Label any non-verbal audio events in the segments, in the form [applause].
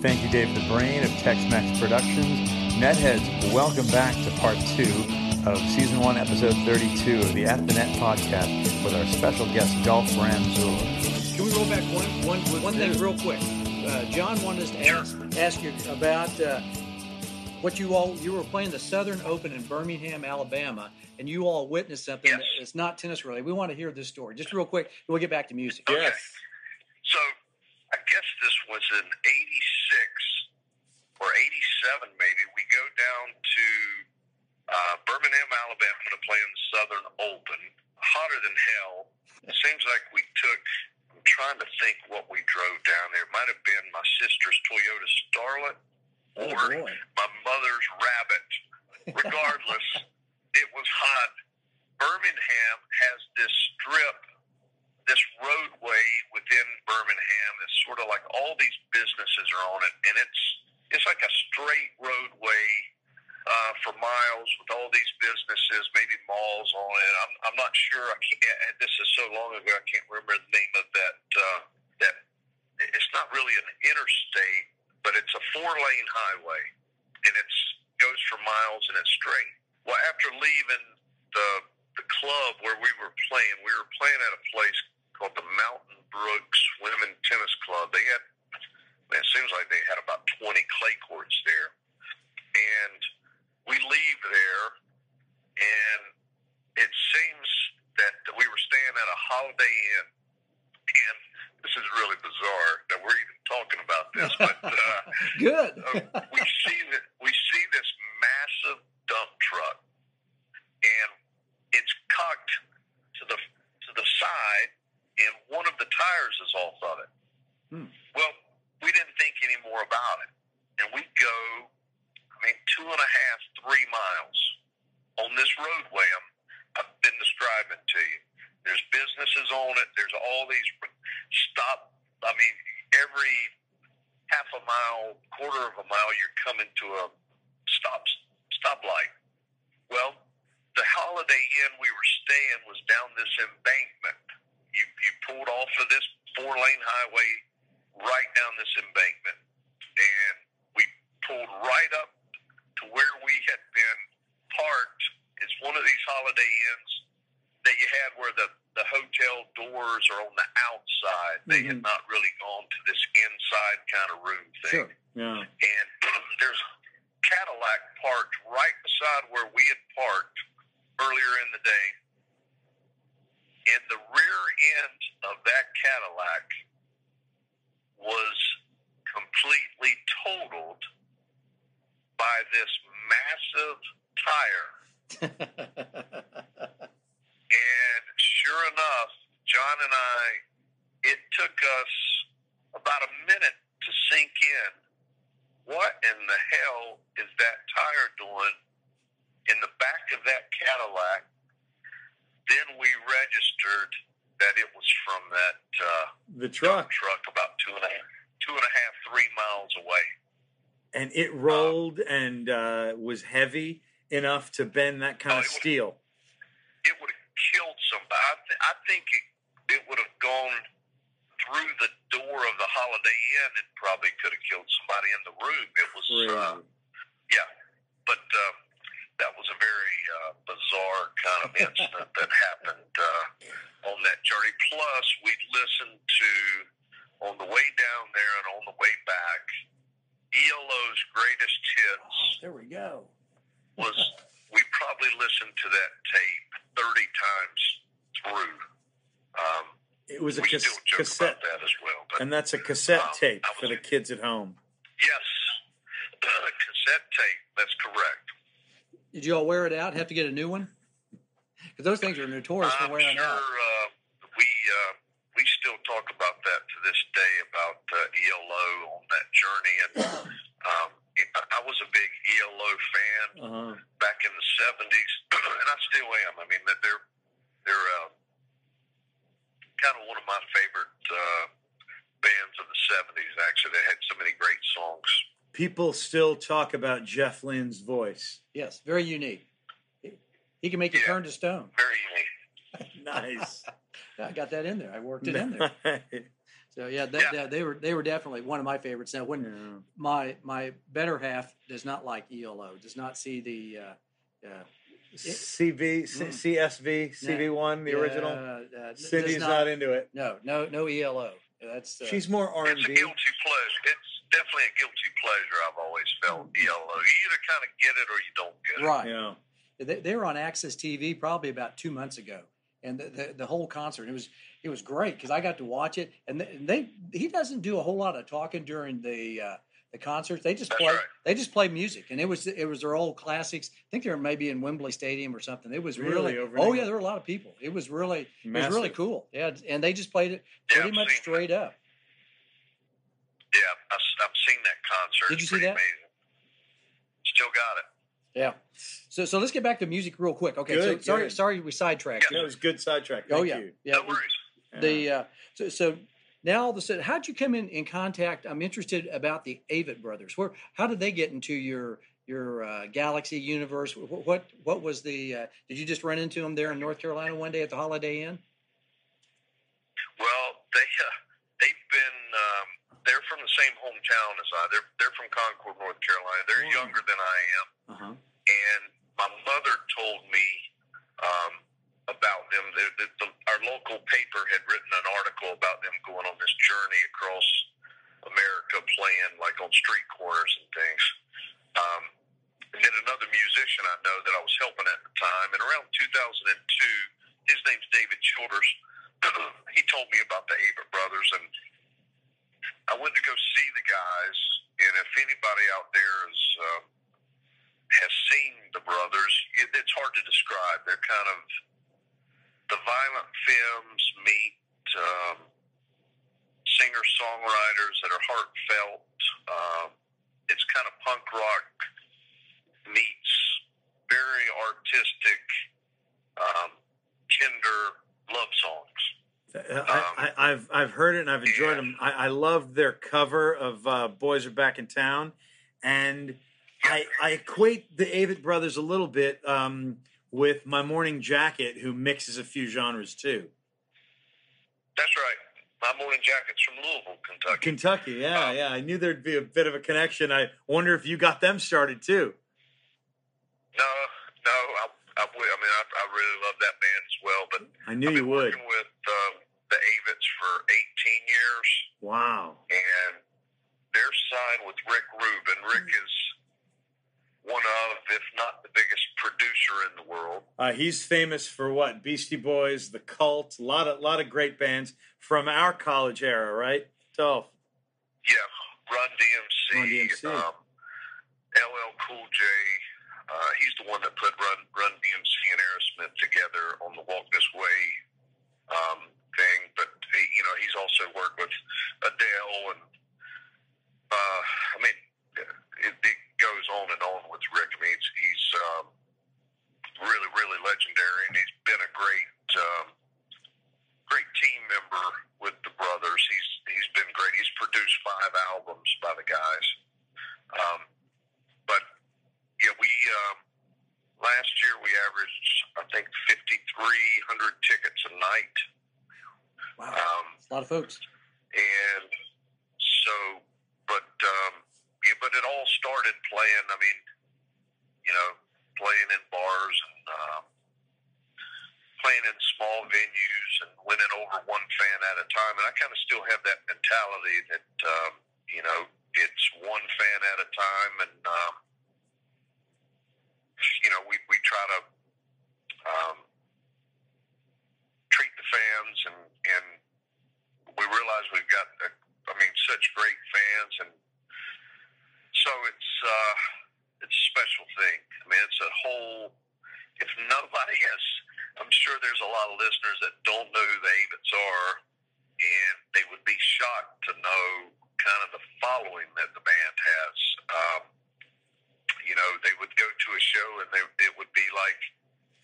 Thank you, Dave the Brain of Tex-Mex Productions. Netheads, welcome back to part two of season one, episode 32 of the At the Net podcast with our special guest, Dolph Ramseur. Can we roll back one, one, one thing real quick? Uh, John wanted us to ask, ask you about uh, what you all you were playing the Southern Open in Birmingham, Alabama, and you all witnessed something Yes. that's not tennis related. We want to hear this story, just real quick. We'll get back to music. Okay. So I guess this was in '86 or '87, maybe. We go down to uh, Birmingham, Alabama, to play in the Southern Open. Hotter than hell. It seems like we took. I'm trying to think what we drove down there. It might have been my sister's Toyota Starlet Oh or boy! my mother's rabbit. Regardless, [laughs] it was hot. Birmingham has this strip, this roadway within Birmingham. It's sort of like all these businesses are on it, and it's it's like a straight roadway uh, for miles with all these businesses, maybe malls on it. I'm I'm not sure. I can't, this is so long ago. I can't remember the name of that. Uh, that it's not really an interstate, but it's a four lane highway, and it's goes for miles and it's straight. Well, after leaving the the club where we were playing, we were playing at a place called the Mountain Brook Swim and Tennis Club. They had, man, it seems like they had about 20 clay courts there. And we leave there, and it seems that we were staying at a Holiday Inn. And this is really bizarre that we're even talking about this, but uh, [laughs] Good. uh, we see that we see this massive dump truck, and it's cocked to the to the side, and one of the tires is off of it. Hmm. Well, we didn't think any more about it, and we go, I mean, two and a half, three miles on this roadway I'm, I've been describing to you. There's businesses on it. There's all these stop. I mean, every half a mile, quarter of a mile, you're coming to a stop stoplight. Well, the Holiday Inn we were staying was down this embankment. Pulled off of this four lane highway right down this embankment, and we pulled right up to where we had been parked. It's one of these Holiday Inns that you had where the the hotel doors are on the outside. They had mm-hmm. not really gone to this inside kind of room thing Sure. Yeah. and [clears throat] there's a Cadillac parked right beside where we had parked earlier in the day. And the rear end of that Cadillac was completely totaled by this massive tire. And sure enough, John and I, it took us about a minute to sink in. What in the hell is that tire doing in the back of that Cadillac? Then we registered that it was from that uh, The dump truck. truck about two and a half, two and a half, three miles away. And it rolled and uh, was heavy enough to bend that kind Oh, of it was- steel. it would have killed somebody. I, th- I think it, it would have gone through the door of the Holiday Inn and probably could have killed somebody in the room. It was, uh, Crazy. yeah, but uh, that was a very uh, bizarre kind of incident that happened uh, on that journey. Plus, we listened to on the way down there and on the way back. ELO's greatest hits there we go. was we probably listened to that tape 30 times through. Um, It was a we cas- still joke cassette, about that as well. But and that's a cassette Um, tape was- for the kids at home. yes, [laughs] cassette tape. That's correct. Did you all wear it out? Have to get a new one? Because those things are notorious for I'm wearing sure out. uh, we uh, we still talk about that to this day about uh, ELO on that journey, and [coughs] um, I was a big ELO fan. Uh-huh. back in the seventies, [clears throat] and I still am. I mean, that they're they're uh, kind of one of my favorite uh, bands of the seventies. Actually, they had so many great songs. People still talk about Jeff Lynne's voice. Yes, very unique. He- He can make you Yeah. turn to stone. Very unique. [laughs] nice. I got that in there. I worked it in there. So yeah, they, yeah. they were they were definitely one of my favorites. Now, when yeah. my my better half does not like ELO, does not see the uh, uh, CV, mm. CSV, CV1, the original. Uh, Cindy's not, not, into it. No, no, no ELO. That's uh, she's more R and B. It's a guilty pleasure. It's definitely a guilty pleasure. I've always felt ELO. You either kind of get it or you don't get it. Right. Yeah. They, they were on AXS TV probably about two months ago, and the, the, the whole concert it was it was great because I got to watch it, and they, they, he doesn't do a whole lot of talking during the uh, the concerts. They just That's play right. they just play music, and it was it was their old classics. I think they were maybe in Wembley Stadium or something. It was really, really oh yeah, there were a lot of people. It was really Massive. it was really cool. Yeah, and they just played it pretty yeah, much straight that. up. Yeah, I've, I've seen that concert. Did you see that? Amazing. Still got it. Yeah. So so let's get back to music real quick. Okay. Good, so sorry good. sorry we sidetracked. Yeah, that was good sidetrack. oh yeah. You. Yeah. No worries. The uh, so so now all of a sudden, how'd you come in in contact? I'm interested about the Avett brothers. Where how did they get into your your uh, galaxy universe? What, what what was the? Uh, did you just run into them there in North Carolina one day at the Holiday Inn? Well, they uh, they've been um, they're from the same hometown as I. They're they're from Concord, North Carolina. They're oh. younger than I am, uh-huh. and my mother told me um, about them. The, the, the, our local paper had written an article about them going on this journey across America, playing like on street corners and things. Um, and then another musician I know that I was helping at the time, and around 2002, his name's David Childers. [clears throat] he told me about the Avett brothers, and I went to go see the guys. And if anybody out there is uh, has seen the brothers, it, it's hard to describe. They're kind of the violent femmes meet um, singer songwriters that are heartfelt. Um, it's kind of punk rock meets very artistic, um, tender love songs. Um, I, have I've enjoyed them. I, I love their cover of uh, "Boys Are Back in Town," and I, I equate the Avett Brothers a little bit. Um, with my morning jacket, who mixes a few genres too. That's right. My morning jacket's from Louisville, Kentucky. Kentucky, yeah, um, yeah. I knew there'd be a bit of a connection. I wonder if you got them started too. No, no. I, I, I mean, I, I really love that band as well. But I knew you would. Working with um, the Avetts for 18 years. Wow. And they're signed with Rick Rubin. Rick is one of, if not the biggest producer in the world. Uh, he's famous for what? Beastie Boys, The Cult, a lot of lot of great bands from our college era, right? Dolph. Yeah, Run DMC, Run DMC. Um, LL Cool J. Uh, he's the one that put Run Run DMC and Aerosmith together on the Walk This Way um, thing. But he, you know, he's also worked with Adele and uh, I mean, it, it goes on and on with Rick. I mean, he's, he's um, really, really legendary, and he's been a great, um, great team member with the brothers. He's he's been great. He's produced five albums by the guys. Um, but yeah, we um, last year we averaged I think fifty three hundred tickets a night. Wow, um, a lot of folks. And so, but um, yeah, but it all started playing. I mean, you know, playing in bars and uh, playing in small venues and winning over one fan at a time. And I kind of still have that mentality that um, you know it's one fan at a time, and um, you know we we try to um, treat the fans and realize we've got a, I mean such great fans and so it's uh, it's a special thing. I mean, it's a whole. If nobody has, I'm sure there's a lot of listeners that don't know who the Avetts are, and they would be shocked to know kind of the following that the band has. Um, you know, they would go to a show and they, it would be like,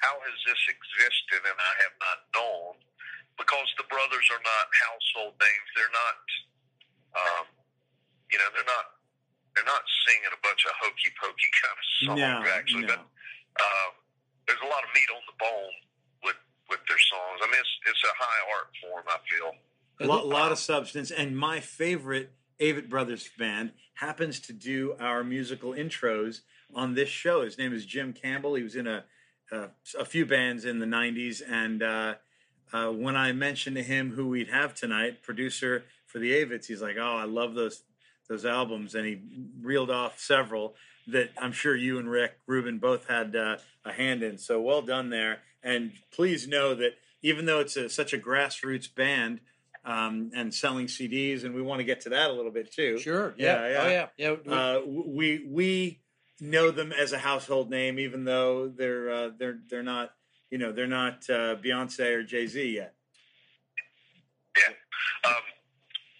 "How has this existed?" And I have not known because the brothers are not household names. They're not, um, you know, they're not they're not singing a bunch of hokey pokey kind of songs no, actually, no. but um, there's a lot of meat on the bone with with their songs. I mean, it's it's a high art form. I feel. A lot, lot of substance. And my favorite Avett Brothers band happens to do our musical intros on this show. His name is Jim Campbell. He was in a a, a few bands in the '90s, and uh, uh, when I mentioned to him who we'd have tonight, producer for the Avetts, he's like, "Oh, I love those those albums," and he reeled off several that I'm sure you and Rick Rubin both had uh, a hand in. So well done there, and please know that even though it's a, such a grassroots band. Um, and selling CDs, and we want to get to that a little bit too. Sure. Yeah. yeah. Oh yeah. Yeah. Uh, we we know them as a household name, even though they're uh, they're they're not you know they're not uh, Beyonce or Jay Z yet. Yeah, um,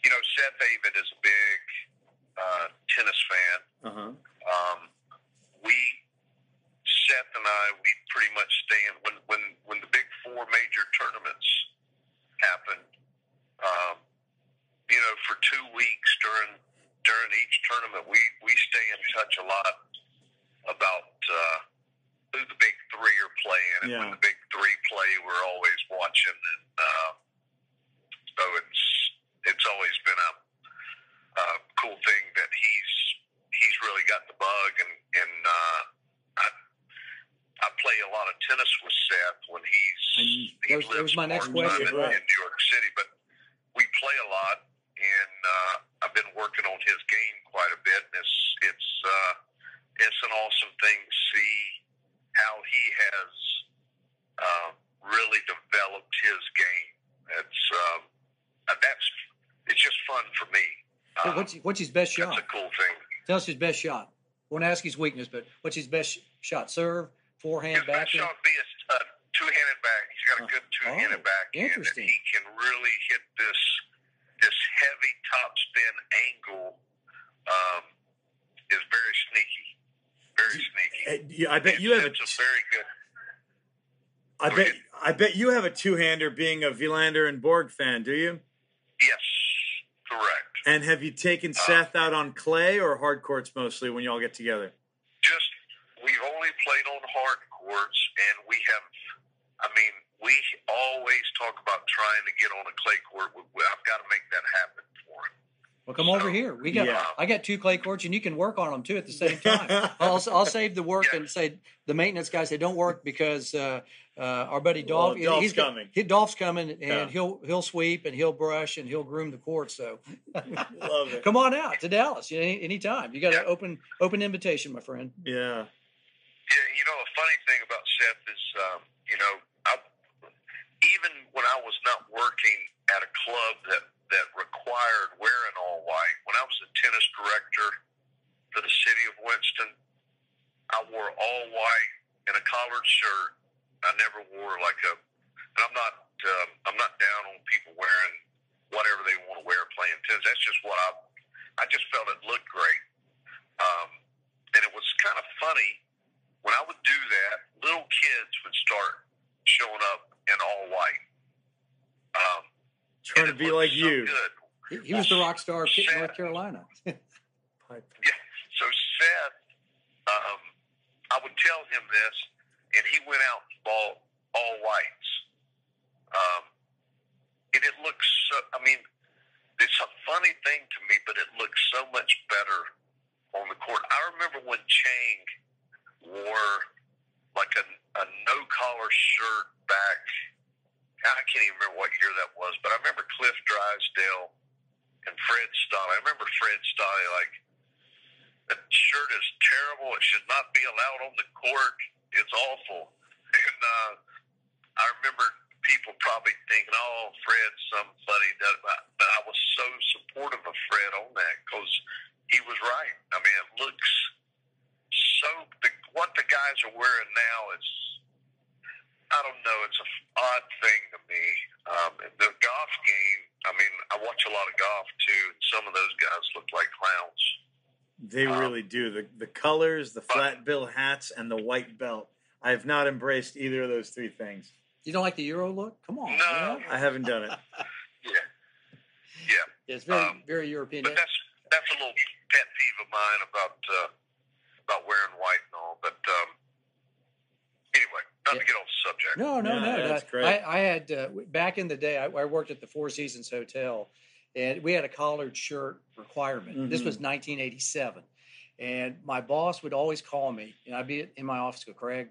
you know Seth Avett is a big uh, tennis fan. Uh-huh. Um, we Seth and I we pretty much stand when when when the big four major tournaments happen. Um, you know, for two weeks during during each tournament, we we stay in touch a lot about uh, who the big three are playing, and Yeah. when the big three play, we're always watching, and uh, so it's it's always been a, a cool thing that he's he's really got the bug, and and uh, I I play a lot of tennis with Seth when he's And he that was- that was my next question, right. in New York City, but we play a lot, and uh, I've been working on his game quite a bit, and it's it's uh, it's an awesome thing to see how he has uh, really developed his game. It's um, uh, that's it's just fun for me. Hey, Uh, what's his best shot? that's a cool thing. Tell us his best shot. Won't ask his weakness, but what's his best shot? Serve, forehand, His best shot be a uh, two-handed back. He's got a good two-handed Oh, backhand, and interesting. he can really hit this this heavy top spin angle. Um, is very sneaky, very sneaky. Uh, I bet you have a. It's a very good. I bet I bet you have a two-hander, being a Wilander and Borg fan. Do you? Yes, correct. And have you taken Seth out on clay or hard courts mostly when y'all get together? Just we've only played on hard courts, and we have. I mean, we always talk about trying to get on a clay court. We- we- I've got to make that happen for him. Well, come over here. We got Yeah. I got two clay courts, and you can work on them too at the same time. [laughs] I'll, I'll save the work Yeah. and say the maintenance guys they don't work because uh, uh, our buddy Well, Dolph Dolph's he's coming. he- Dolph's coming, and Yeah. he'll he'll sweep and he'll brush and he'll groom the court. So [laughs] Love it. come on out to Dallas any anytime. You got an Yeah. open open invitation, my friend. Yeah. Yeah, you know, a funny thing about Seth is, um, you know, I, even when I was not working at a club that, that required wearing all white, when I was a tennis director for the city of Winston, I wore all white and a collared shirt. I never wore like a, and I'm not, um, I'm not down on people wearing whatever they want to wear playing tennis. That's just what I, I just felt it looked great. Um, and it was kind of funny when I would do that, little kids would start showing up in all white. Um, Trying to be like so you. Good. He, he was the rock star of Pitt, Seth. North Carolina. [laughs] Yeah. So Seth, um, I would tell him this, and he went out and bought all whites. Um, and it looks so. I mean, it's a funny thing to me, but it looks so much better on the court. I remember when Chang wore like a, a no collar shirt back. I can't even remember what year that was, but I remember Cliff Drysdale and Fred Stolle. I remember Fred Stolle like that shirt is terrible. It should not be allowed on the court. It's awful. And uh, I remember people probably thinking, "Oh, Fred's somebody." That, but I was so supportive of Fred on that because he was right. I mean, it looks so. The, what the guys are wearing now is. I don't know. It's a odd thing to me. Um, the golf game. I mean, I watch a lot of golf too. and Some of those guys look like clowns. They Um, really do. The the colors, the flat bill hats, and the white belt. I have not embraced either of those three things. You don't like the Euro look? Come on. No. man. I haven't done it. [laughs] Yeah, yeah. It's very Um, very European. But that's that's a little pet peeve of mine about uh, about wearing white and all. But um, anyway, not to get off the subject. No, no, Yeah, no. that's no. great. I, I had uh, back in the day. I, I worked at the Four Seasons Hotel, and we had a collared shirt requirement. This Mhm. was 1987, and my boss would always call me, and I'd be in my office. Go, Craig,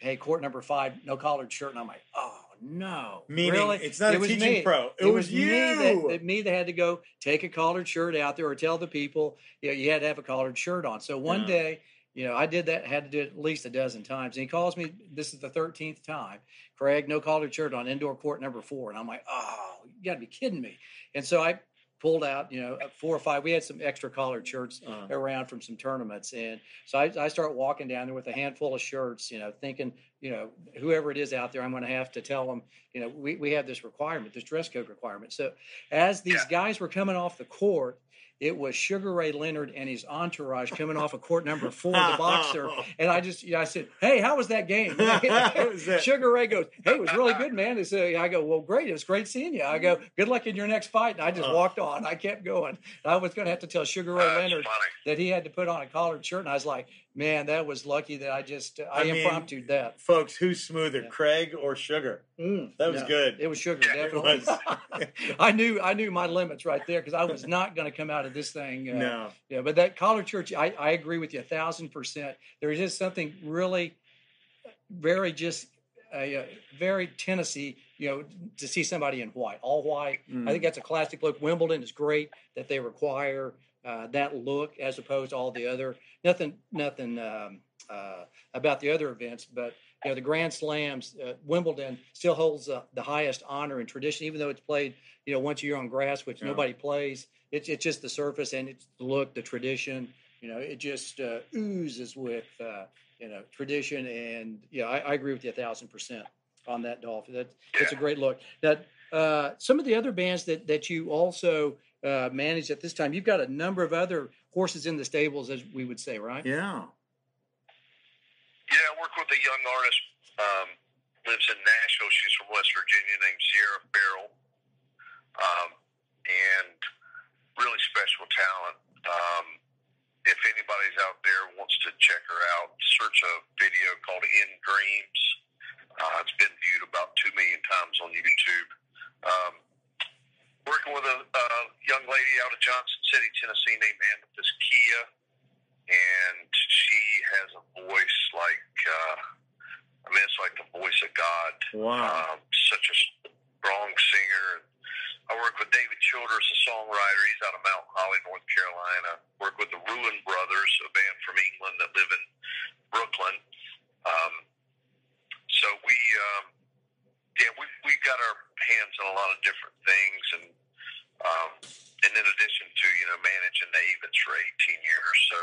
hey, court number five, no collared shirt, and I'm like, oh no, Meaning really? it's not a was teaching me. pro. It, It, was, me that, you. that me that had to go take a collared shirt out there or tell the people, you know, you had to have a collared shirt on. So one Yeah. day, you know, I did that, had to do it at least a dozen times. And he calls me, this is the 13th time, Craig, no collared shirt on indoor court number four. And I'm like, oh, got to be kidding me. And so I pulled out, you know, four or five, we had some extra collared shirts Uh, around from some tournaments. And so I, I start walking down there with a handful of shirts, you know, thinking, you know, whoever it is out there, I'm going to have to tell them, you know, we, we have this requirement, this dress code requirement. So as these Yeah. guys were coming off the court, it was Sugar Ray Leonard and his entourage coming off of court number four, the [laughs] boxer. And I just, you know, I said, "Hey, how was that game?" [laughs] [laughs] Was. Sugar Ray goes, "Hey, it was really good, man." And so I go, "Well, great. It was great seeing you." I go, "Good luck in your next fight." And I just walked on. I kept going. I was going to have to tell Sugar Ray Leonard that he had to put on a collared shirt, and I was like, "Man, that was lucky that I just I, I mean, impromptu that." Folks, who's smoother, Yeah. Craig or Sugar? Mm, That was no, good. It was Sugar, [laughs] definitely. was. [laughs] I knew I knew my limits right there because I was not going to come out of this thing. Uh, no. yeah, but that collared church, I, I agree with you a thousand percent. There is just something really, very just, uh, uh, very Tennessee. You know, to see somebody in white, all white. Mm. I think that's a classic look. Wimbledon is great that they require uh, that look as opposed to all the other. Nothing, nothing um, uh, about the other events, but you know the Grand Slams. Uh, Wimbledon still holds uh, the highest honor and tradition, even though it's played you know once a year on grass, which Yeah. nobody plays. It's it's just the surface and it's the look, the tradition. You know, it just uh, oozes with uh, you know tradition, and yeah, I, I agree with you a thousand percent on that, Dolph. That that's a great look. That uh, some of the other bands that that you also uh, manage at this time, you've got a number of other horses in the stables, as we would say, right? Yeah. Yeah, I work with a young artist. Um, lives in Nashville. She's from West Virginia, named Sierra Farrell, um, and really special talent. Um, if anybody's out there wants to check her out, search a video called "In Dreams." Uh, it's been viewed about two million times on YouTube. Um, working with a, a young lady out of Johnson City, Tennessee, named Amethyst Kiah and she has a voice like uh, I mean it's like the voice of God. Wow. Um, such a strong singer. I work with David Childers, a songwriter. He's out of Mount Holly, North Carolina. Work with the Ruen Brothers, a band from England that live in Brooklyn. Um, so we, um, yeah, we we got our hands on a lot of different things, and um, and in addition to you know managing the Avetts for 18 years, so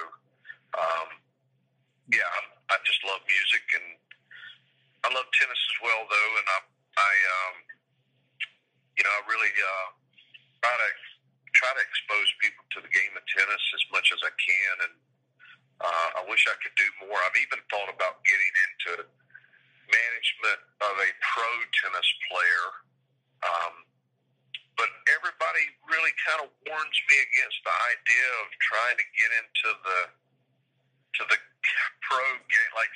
um, yeah, I, I just love music and I love tennis as well, though, and I, I, um, you know, I really uh, try to try to expose people to the game of tennis as much as I can, and uh, I wish I could do more. I've even thought about getting into management of a pro tennis player. Um, but everybody really kind of warns me against the idea of trying to get into the to the [laughs] pro game. Like,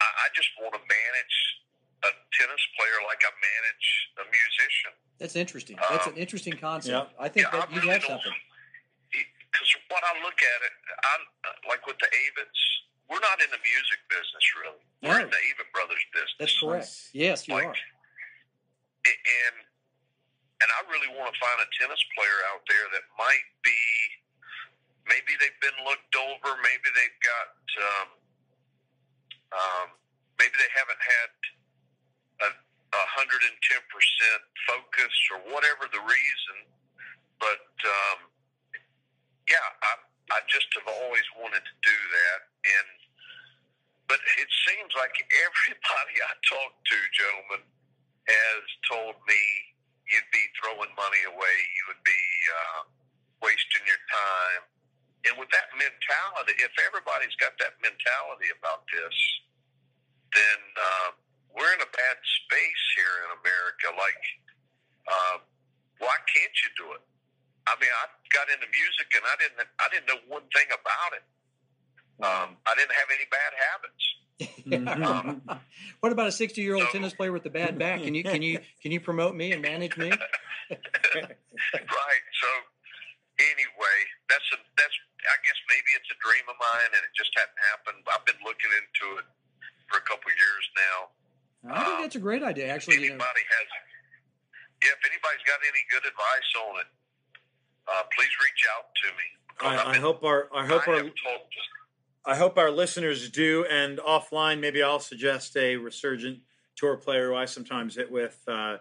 I, I just want to manage a tennis player like I manage a musician. That's interesting. That's an Um, interesting concept. yeah. I think Yeah, that I you really have something. Because what I look at it, I like with the Avetts, we're not in the music business really. We're in the Avett Brothers business. That's correct. Nice. Yes, you like, are. And and I really want to find a tennis player out there that might be maybe they've been looked over, maybe they've got um, um, maybe they haven't had a hundred and ten percent focus or whatever the reason, but um, yeah, I I just have always wanted to do that and. But it seems like [laughs] everybody I talk to, gentlemen, has told me you'd be throwing money away, you would be uh, wasting your time. And with that mentality, if everybody's got that mentality about this, then uh, we're in a bad space here in America. Like, uh, why can't you do it? I mean, I got into music and I didn't I didn't know one thing about it. Um, I didn't have any bad habits. Um, [laughs] what about a 60 year old tennis player with a bad back? Can you can you [laughs] can you promote me and manage me? [laughs] right. So anyway, that's a that's I guess maybe it's a dream of mine and it just hadn't happened. I've been looking into it for a couple of years now. I think that's a great idea. Actually, anybody you know. has yeah, if anybody's got any good advice on it, uh, please reach out to me. I, I, hope our I hope I our I hope our listeners do. And offline, maybe I'll suggest a resurgent tour player who I sometimes hit with, uh,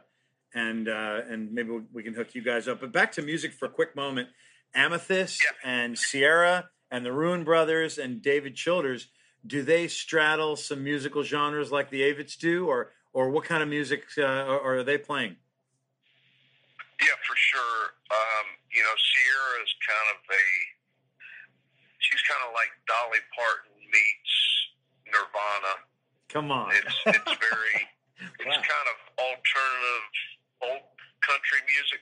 and uh, and maybe we can hook you guys up. But back to music for a quick moment. Amethyst yeah. and Sierra and the Ruen Brothers and David Childers. Do they straddle some musical genres like the Avetts do, or or what kind of music uh, are they playing? Yeah, for sure. Um, you know, Sierra is kind of a kind of like Dolly Parton meets Nirvana. Come on, it's it's very [laughs] wow. it's kind of alternative old country music.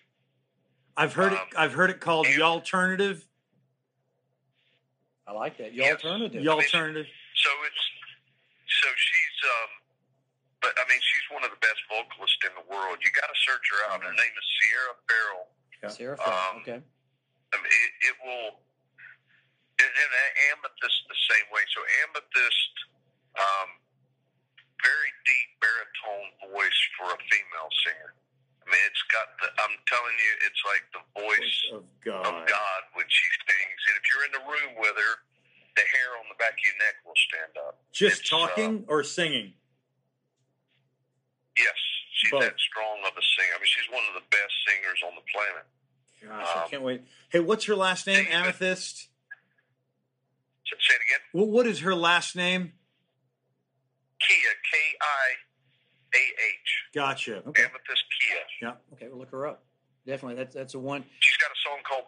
I've heard um, it. I've heard it called the alternative. I like that. The yes. alternative. The alternative. So it's so she's um but I mean, she's one of the best vocalists in the world. You got to search her out. Her name is Sierra Farrell. Yeah. Sierra Farrell. Um, okay. I mean, it, it will. And, and Amethyst the same way. So Amethyst, um, very deep baritone voice for a female singer. I mean, it's got the. I'm telling you, it's like the voice, of God. of God when she sings. And if you're in the room with her, the hair on the back of your neck will stand up. Just it's, talking uh, or singing? Yes, she's Both. that strong of a singer. I mean, she's one of the best singers on the planet. Gosh, um, I can't wait. Hey, what's her last name? Amethyst. Say it again. Well, what is her last name? Kiah. K I A H. Gotcha. Okay. Amethyst Kiah. Yeah. Okay, we'll look her up. Definitely, that's that's a one. She's got a song called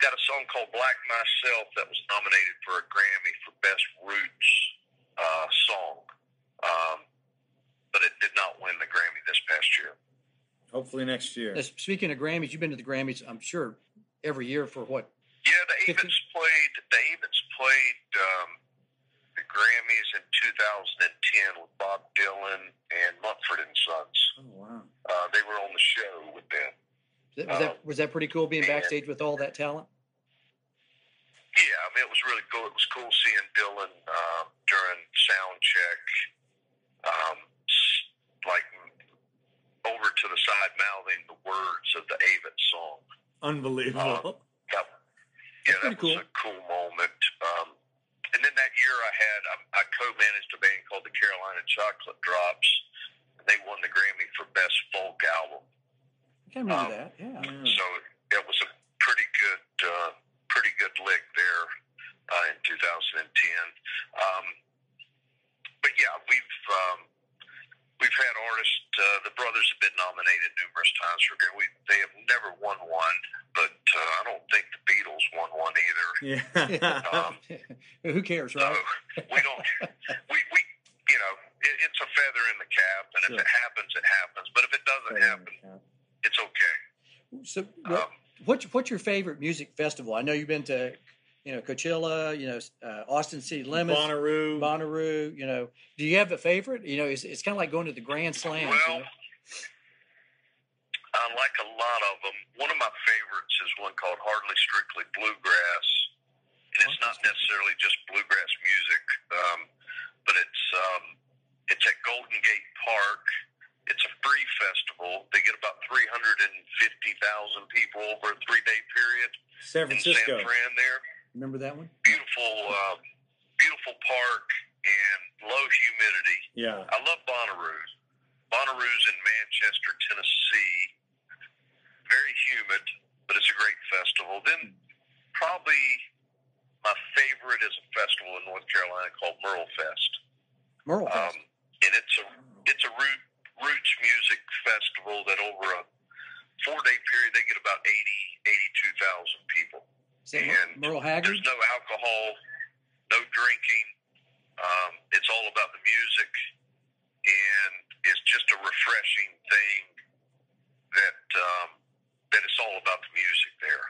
got a song called Black Myself that was nominated for a Grammy for Best Roots uh, Song. Um, but it did not win the Grammy this past year. Hopefully next year. Speaking of Grammys, you've been to the Grammys, I'm sure, every year for what? Yeah, the Avetts played. The Avetts played um, the Grammys in 2010 with Bob Dylan and Mumford and Sons. Oh wow! Uh, they were on the show with them. Was that, um, was that pretty cool being backstage with all that talent? Yeah, I mean it was really cool. It was cool seeing Dylan uh, during sound check. Um, like over to the side mouthing the words of the Avett song. Unbelievable. That, yeah, that was cool. a cool moment. Um, and then that year I had, I, I co-managed a band called the Carolina Chocolate Drops. They won the Grammy for Best Folk Album. I remember um, that, yeah. So it was a pretty good, uh, pretty good lick there uh, in 2010. Um, but yeah, we've, um, we've had artists. Uh, the brothers have been nominated numerous times for. We, they have never won one, but uh, I don't think the Beatles won one either. Yeah. um, [laughs] Who cares, right? So we don't. [laughs] we, we you know it, it's a feather in the cap, and sure. if it happens, it happens. But if it doesn't feather happen, it's okay. So, what, um, what's what's your favorite music festival? I know you've been to you know, Coachella, you know, uh, Austin City Limits, Bonnaroo, Bonnaroo. You know, do you have a favorite? You know, it's, it's kind of like going to the Grand Slam. Well, you know? I like a lot of them. One of my favorites is one called Hardly Strictly Bluegrass, and it's not necessarily just bluegrass music, um, but it's um, it's at Golden Gate Park. It's a free festival. They get about 350,000 people over a three day period. San Francisco. In San Fran there. Remember that one? Beautiful, uh, beautiful park and low humidity. Yeah. I love Bonnaroo. Bonnaroo's in Manchester, Tennessee. Very humid, but it's a great festival. Then probably my favorite is a festival in North Carolina called Merle Fest. Merle Fest. Um, and it's a it's a root, roots music festival that over a four day period they get about 80, 82,000 people and Merle Haggard? There's no alcohol, no drinking. Um, it's all about the music, and it's just a refreshing thing that um, that it's all about the music there.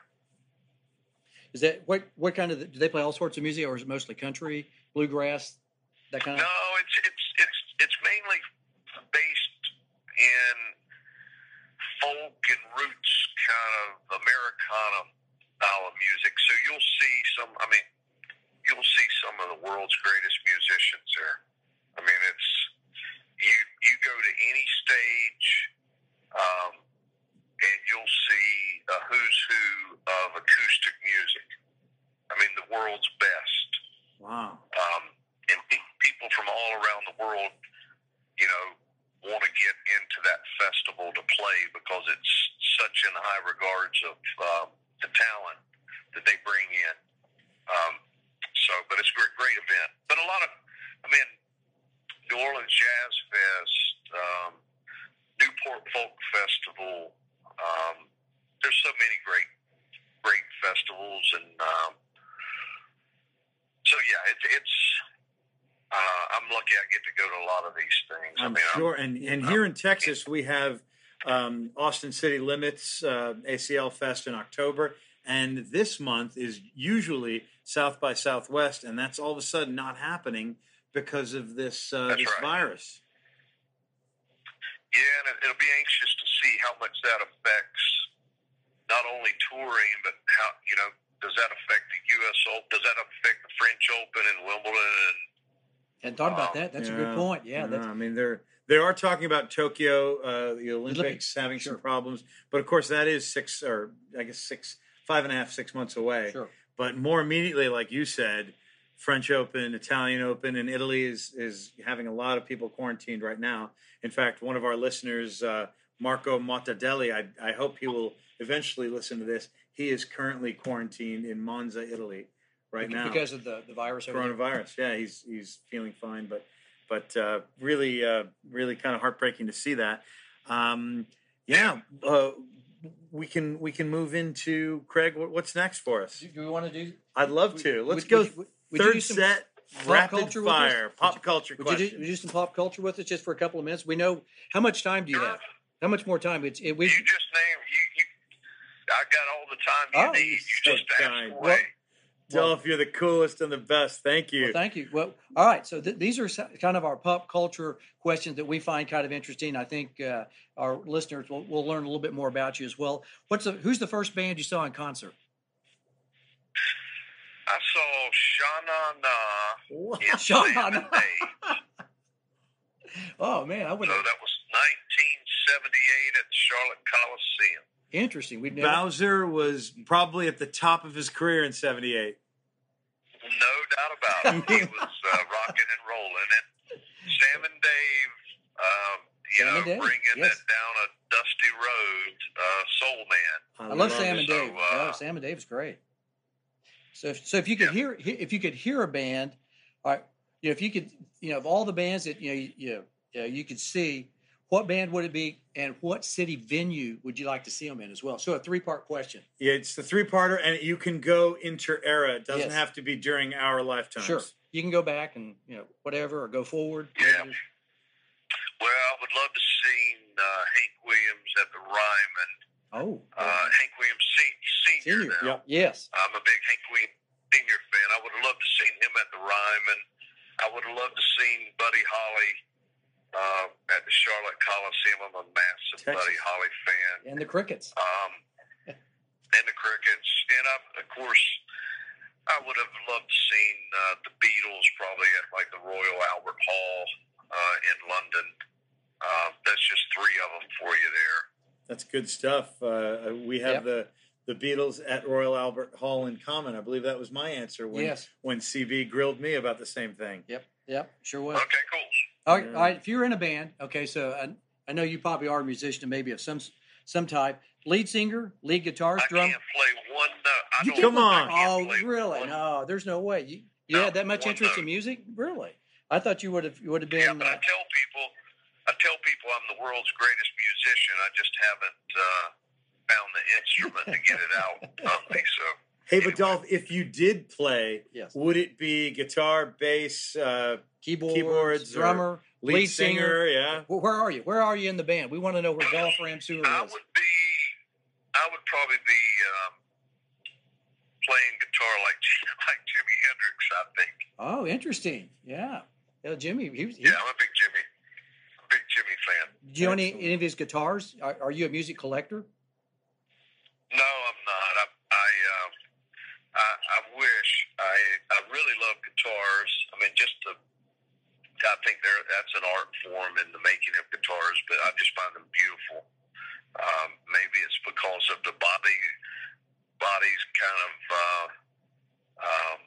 Is that what what kind of do they play all sorts of music, or is it mostly country, bluegrass? That kind of. No, it's it's it's it's mainly based in folk and roots kind of Americana style of music. So you'll see some. I mean, you'll see some of the world's greatest musicians there. I mean, it's you you go to any stage, um, and you'll see a who's who of acoustic music. I mean, the world's best. Wow. Um, and pe- people from all around the world, you know, want to get into that festival to play because it's such in high regards of um, the talent that they bring in. Um, so, but it's a great, great event. But a lot of, I mean, New Orleans Jazz Fest, um, Newport Folk Festival. Um, there's so many great, great festivals, and um, so yeah, it's it's. Uh, I'm lucky I get to go to a lot of these things. I'm I mean, sure. And and here in Texas, we have um, Austin City Limits uh, ACL Fest in October, and this month is usually South by Southwest, and that's all of a sudden not happening because of this uh, this right. virus. Yeah, and it- it'll be anxious to see how much that affects not only touring, but how you know does that affect the U.S. Open? Does that affect the French Open and Wimbledon? Hadn't thought about Wow. that. That's a good point. Yeah, that's I mean they're they are talking about Tokyo, uh, the Olympics, Olympics, having sure. some problems, but of course that is six or I guess six, five and a half, six months away. sure. But more immediately, like you said, French Open, Italian Open, and Italy is is having a lot of people quarantined right now. In fact, one of our listeners, uh, Marco Mottadelli, I, I hope he will eventually listen to this. He is currently quarantined in Monza, Italy, right now because of the, the virus. over coronavirus. Yeah, he's he's feeling fine, but but uh, really uh, really kind of heartbreaking to see that. Um, yeah, uh, we can we can move into Craig. What, what's next for us? Do, do we want to do? I'd love to. would- Let's would- go would- would- would third set. pop Rapid culture with us? fire, Would pop you- culture Would you, do, would you do some pop culture with us just for a couple of minutes? We know how much time do you have? How much more time? It's it, we. You just name you. you I got all the time you Oh, need. you're so just ask kind. away. Well, Dolph, you're the coolest and the best. Thank you. Well, thank you. Well, all right. So th- these are kind of our pop culture questions that we find kind of interesting. I think uh, our listeners will, will learn a little bit more about you as well. What's the, who's the first band you saw in concert? I saw Shana Na What? Sha Na Na. [laughs] Oh man, I would. So that was 1978 at the Charlotte Coliseum. Interesting. We've never. Bowser was probably at the top of his career in '78. No doubt about it. He [laughs] was uh, rocking and rolling. And Sam and Dave, um, you Sam know, and Dave, bringing yes. that down a dusty road, uh, Soul Man. I love Sam and So, Dave. uh, oh, Sam and Dave's great. So, if, so if you could hear, if you could hear a band, all right, you know, if you could, you know, of all the bands that you know, you, you, know, you could see, what band would it be, and what city venue would you like to see them in as well? So, a three-part question. Yeah, it's the three-parter, and you can go inter-era. It doesn't Yes. have to be during our lifetime Sure, you can go back and you know whatever, or go forward. Yeah. Well, I would love to see uh, Hank Williams at the Ryman. Oh, Uh, Hank Williams se- Senior. senior. Now. Yes. I'm a big Hank Williams Senior fan. I would have loved to seen him at the Ryman. I would have loved to seen Buddy Holly uh, at the Charlotte Coliseum. I'm a massive Texas. Buddy Holly fan. And the Crickets. Um, and the Crickets, and I, of course, I would have loved to seen uh, the Beatles probably at like the Royal Albert Hall uh, in London. Uh, that's just three of them for you there. That's good stuff. Uh, we have Yep. the the Beatles at Royal Albert Hall in common. I believe that was my answer when Yes. when CB grilled me about the same thing. Yep. Yep. Sure was. Okay, cool. All right, Yeah. all right. If you're in a band, okay, so I, I know you probably are a musician, maybe of some some type. Lead singer, lead guitarist, I drum. can't play one note. I You Come on. Oh, really? one- No, there's no way. You you No, had that much one interest in music? Really? I thought you would have you would have been. Yeah, but I uh, tell people, I tell people I'm the world's greatest musician. I just haven't uh, found the instrument to get it out of me. So Hey, but Dolph, if you did play, yes, would it be guitar, bass, uh, keyboards, keyboards drummer, lead, Lead singer? singer. Yeah. Wh- Where are you? Where are you in the band? We want to know where Dolph Ramseur I is. would be, I would probably be um, playing guitar like [laughs] like Jimi Hendrix. I think. Oh, interesting. Yeah, Yeah, Jimmy. He, he, yeah, I'm a big Jimmy, big Jimmy fan. Do you own any, any of his guitars? Are, are, you a music collector? No, I'm not. I I, um, I, I wish. I I really love guitars. I mean, just the. I think there that's an art form in the making of guitars, but I just find them beautiful. Um, maybe it's because of the body body's kind of uh, um,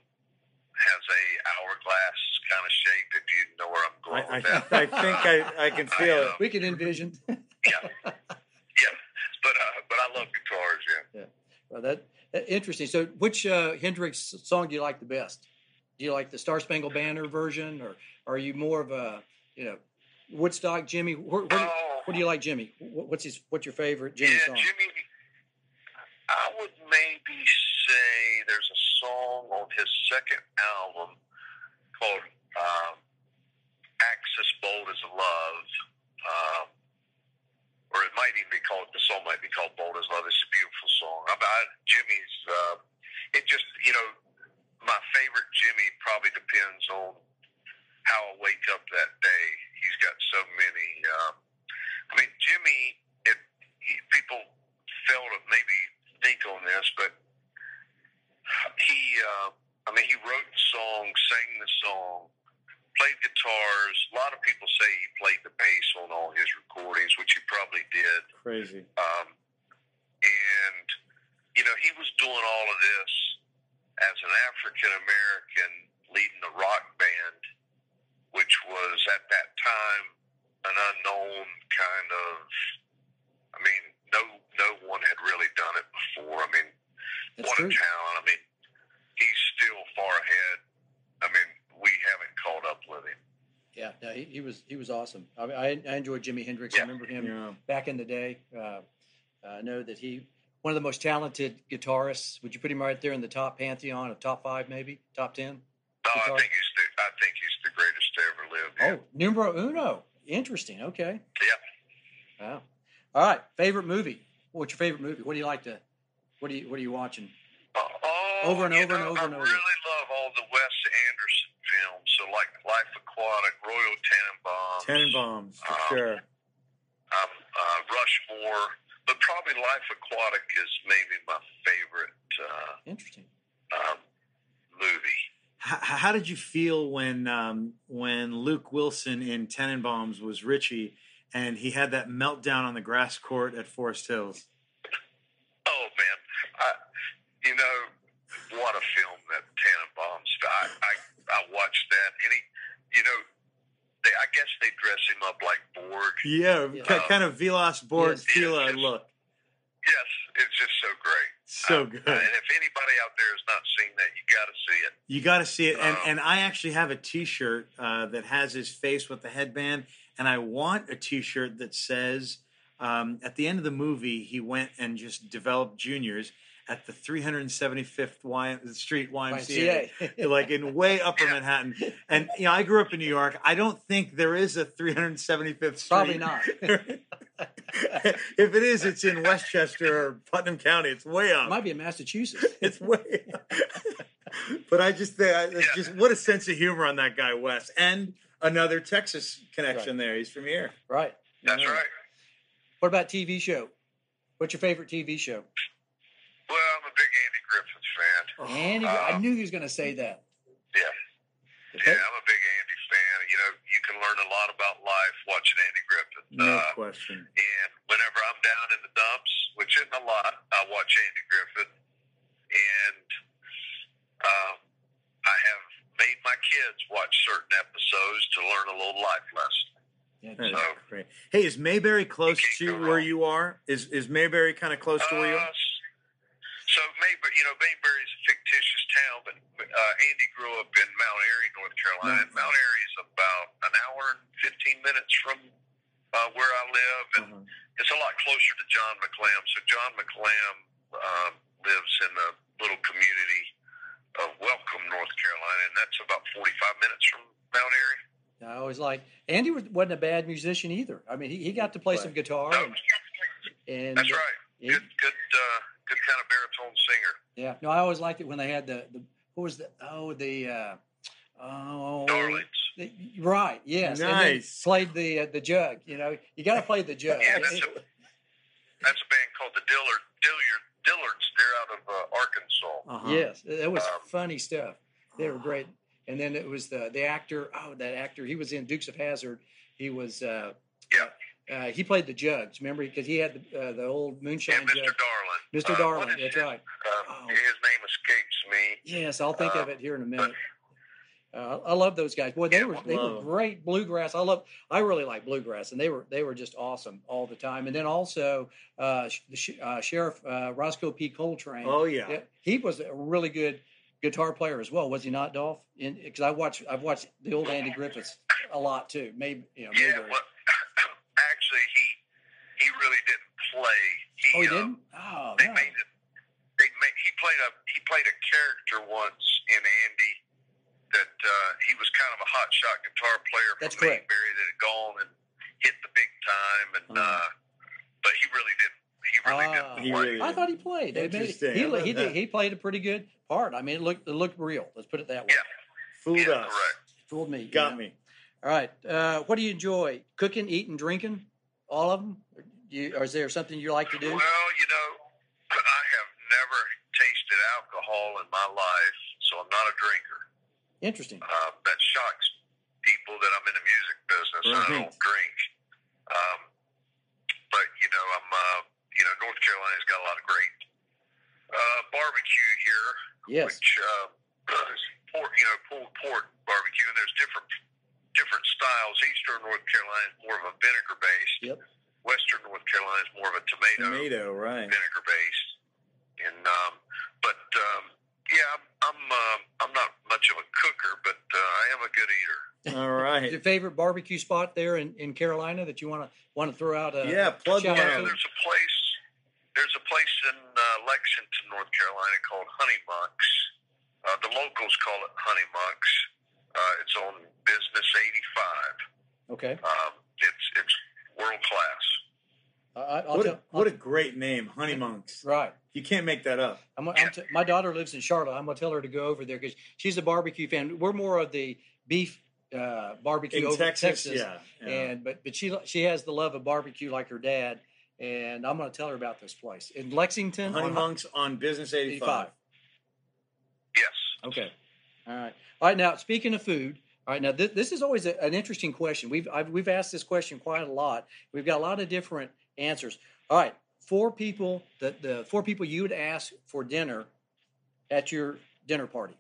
has a hourglass kind of shape. If you know where I'm going I, with that, I think I, I can [laughs] feel I, uh, it. We can envision. yeah, [laughs] yeah, but uh, but I love guitars. Yeah. Yeah. Well, that, that interesting. So, which uh, Hendrix song do you like the best? Do you like the Star Spangled Banner version, or, are you more of a you know Woodstock Jimi? Where, where, oh. what do you like, Jimi? What's his? What's your favorite Jimi yeah, song? Jimi. I would maybe say there's a song on his second album called um, "Axis Bold as Love," um, or it might even be called. The song might be called "Bold as Love." It's a beautiful song. I, I, Jimi's. Uh, it just you know, my favorite Jimi probably depends on how I wake up that day. He's got so many. Um, I mean, Jimi. He, people fail to maybe think on this, but he. Uh, I mean, he wrote the song, sang the song, played guitars. A lot of people say he played the bass on all his recordings, which he probably did. Crazy. Um, and you know, he was doing all of this as an African American leading a rock band, which was at that time an unknown kind of. I mean, no, no one had really done it before. I mean, That's what true. a talent! I mean, he's still far ahead. I mean, we haven't caught up with him. Yeah, no, he, he was he was awesome. I, I, I enjoyed Jimi Hendrix. Yeah. I remember him Yeah. back in the day. Uh, I know that he one of the most talented guitarists. Would you put him right there in the top pantheon of top five, maybe top ten? No, Guitar. I think he's the I think he's the greatest to ever live. Yeah. Oh, numero uno. Interesting. Okay. Yeah. Wow. All right. Favorite movie. What's your favorite movie? What do you like to? What do you What are you watching? Oh, Over and over and over I and over. really love all the Wes Anderson films. So like Life Aquatic, Royal Tenenbaums, Tenenbaums, for Um, sure. um, uh, Rushmore, but probably Life Aquatic is maybe my favorite uh, Interesting. um, movie. How, how did you feel when um, when Luke Wilson in Tenenbaums was Richie and he had that meltdown on the grass court at Forest Hills? Oh man, I, you know what a film that Tenenbaums. I, I I watched that, and he, you know, they I guess they dress him up like Borg. Yeah, Yeah. ki- kind of Vilas Borg Yes. Tila Yes. look. Yes, it's just so great. So Uh, good. and if anybody out there has not seen that, you got to see it. You got to see it, and Oh. and I actually have a T-shirt uh, that has his face with the headband, and I want a T-shirt that says um, at the end of the movie he went and just developed juniors at the 375th y- Street YMCA, YMCA. like in way upper Manhattan. And you know, I grew up in New York. I don't think there is a 375th Street. Probably not. [laughs] if it is, it's in Westchester or Putnam County. It's way up. Might be in Massachusetts. [laughs] It's way. Up. [laughs] but I just think I- it's just what a sense of humor on that guy Wes, and another Texas connection there. He's from here. right. That's Yeah. right. What about TV show? What's your favorite TV show? Well, I'm a big Andy Griffith Andy, I Uh, knew he was going to say that. Yeah. Okay. Yeah, I'm a big Andy fan. You know, you can learn a lot about life watching Andy Griffith. No Uh, question. And whenever I'm down in the dumps, which isn't a lot, I watch Andy Griffith. And um, I have made my kids watch certain episodes to learn a little life lesson. Yeah, So- great. Hey, is Mayberry close to where you are? Is is Mayberry kind of close to where you Uh, are? So Mayberry, you know, Mayberry's a fictitious town, but uh, Andy grew up in Mount Airy, North Carolina. And Mount Airy is about an hour and 15 minutes from uh, where I live. And Uh-huh. it's a lot closer to John McClam. So John McClam um, lives in a little community of Welcome, North Carolina, and that's about 45 minutes from Mount Airy. I always like Andy was, wasn't a bad musician either. I mean, he, he got to play some guitar No, and, and that's right. He- Good, good, uh, good kind of baritone singer. yeah. No, I always liked it when they had the, the what was the oh the uh, oh Darlings. Right. Yes. Nice. played the uh, the jug. You know, you got to play the jug. Yeah, that's, a, that's a band called the Dillard Dillard Dillards. They're out of uh, Arkansas. Uh-huh. Yes, that was um, funny stuff. They were great. And then it was the the actor. Oh, that actor. He was in Dukes of Hazzard. He was. Uh, yeah. Uh, he played the Jugs, remember? Because he had the, uh, the old moonshine yeah, Mr. jug. Darling. Mr. Darling, that's his, right. oh. His name escapes me. Yes, I'll think of it here in a minute. Uh, I love those guys. Boy, they were they were great bluegrass. I love. I really like bluegrass, and they were they were just awesome all the time. And then also uh, the uh, Sheriff uh, Rosco P. Coltrane. Oh yeah. he was a really good guitar player as well. Was he not, Dolph? Because I watch I've watched the old Andy Griffiths a lot too. Maybe you know. Yeah. Well, actually, he he really didn't play. He, oh, he didn't. Oh, they no. made it. They made, he played a he played a character once in Andy that uh, he was kind of a hot shot guitar player That's from correct. Mayberry that had gone and hit the big time, and Oh. uh, but he really didn't. He really Ah. didn't He play. really- I thought he played. They made- Interesting. He he, did, he played a pretty good part. I mean, it looked it looked real. Let's put it that way. Yeah. Fooled yeah, us. correct. Fooled me. Got know. me. All right. Uh, what do you enjoy? Cooking, eating, drinking? All of them? You, or is there something you like to do? Well, you know, I have never tasted alcohol in my life, so I'm not a drinker. Interesting. Um, that shocks people that I'm in the music business and I don't drink. Um, but you know, I'm uh, you know, North Carolina's got a lot of great uh, barbecue here, Yes. which uh, is pork, you know, pulled pork barbecue, and there's different different styles. Eastern North Carolina is more of a vinegar based. Yep. Western North Carolina is more of a tomato, Tomato, right? vinegar based. And um, but um, yeah, I'm I'm, uh, I'm not much of a cooker, but uh, I am a good eater. All right. Your favorite barbecue spot there in, in Carolina that you want to want to throw out? A, Yeah, plug shout out Yeah, there's a place. There's a place in uh, Lexington, North Carolina, called Honey Monks. Uh, the locals call it Honey Monks. Uh, it's on Business 85. Okay. Um, it's it's world class. I, What tell, a, what a great name, Honey Monks. right. You can't make that up. I'm, I'm t- my daughter lives in Charlotte. I'm gonna tell her to go over there because she's a barbecue fan. We're more of the beef uh, barbecue In over Texas, Texas, yeah, yeah. and but but she she has the love of barbecue like her dad, and I'm gonna tell her about this place in Lexington. Honey on Monks on Business 85. Yes. Okay. All right. All right. Now, speaking of food, all right. Now, th- this is always a, an interesting question. We've I've, we've asked this question quite a lot. We've got a lot of different answers. All right. Four people. The the four people you would ask for dinner at your dinner party.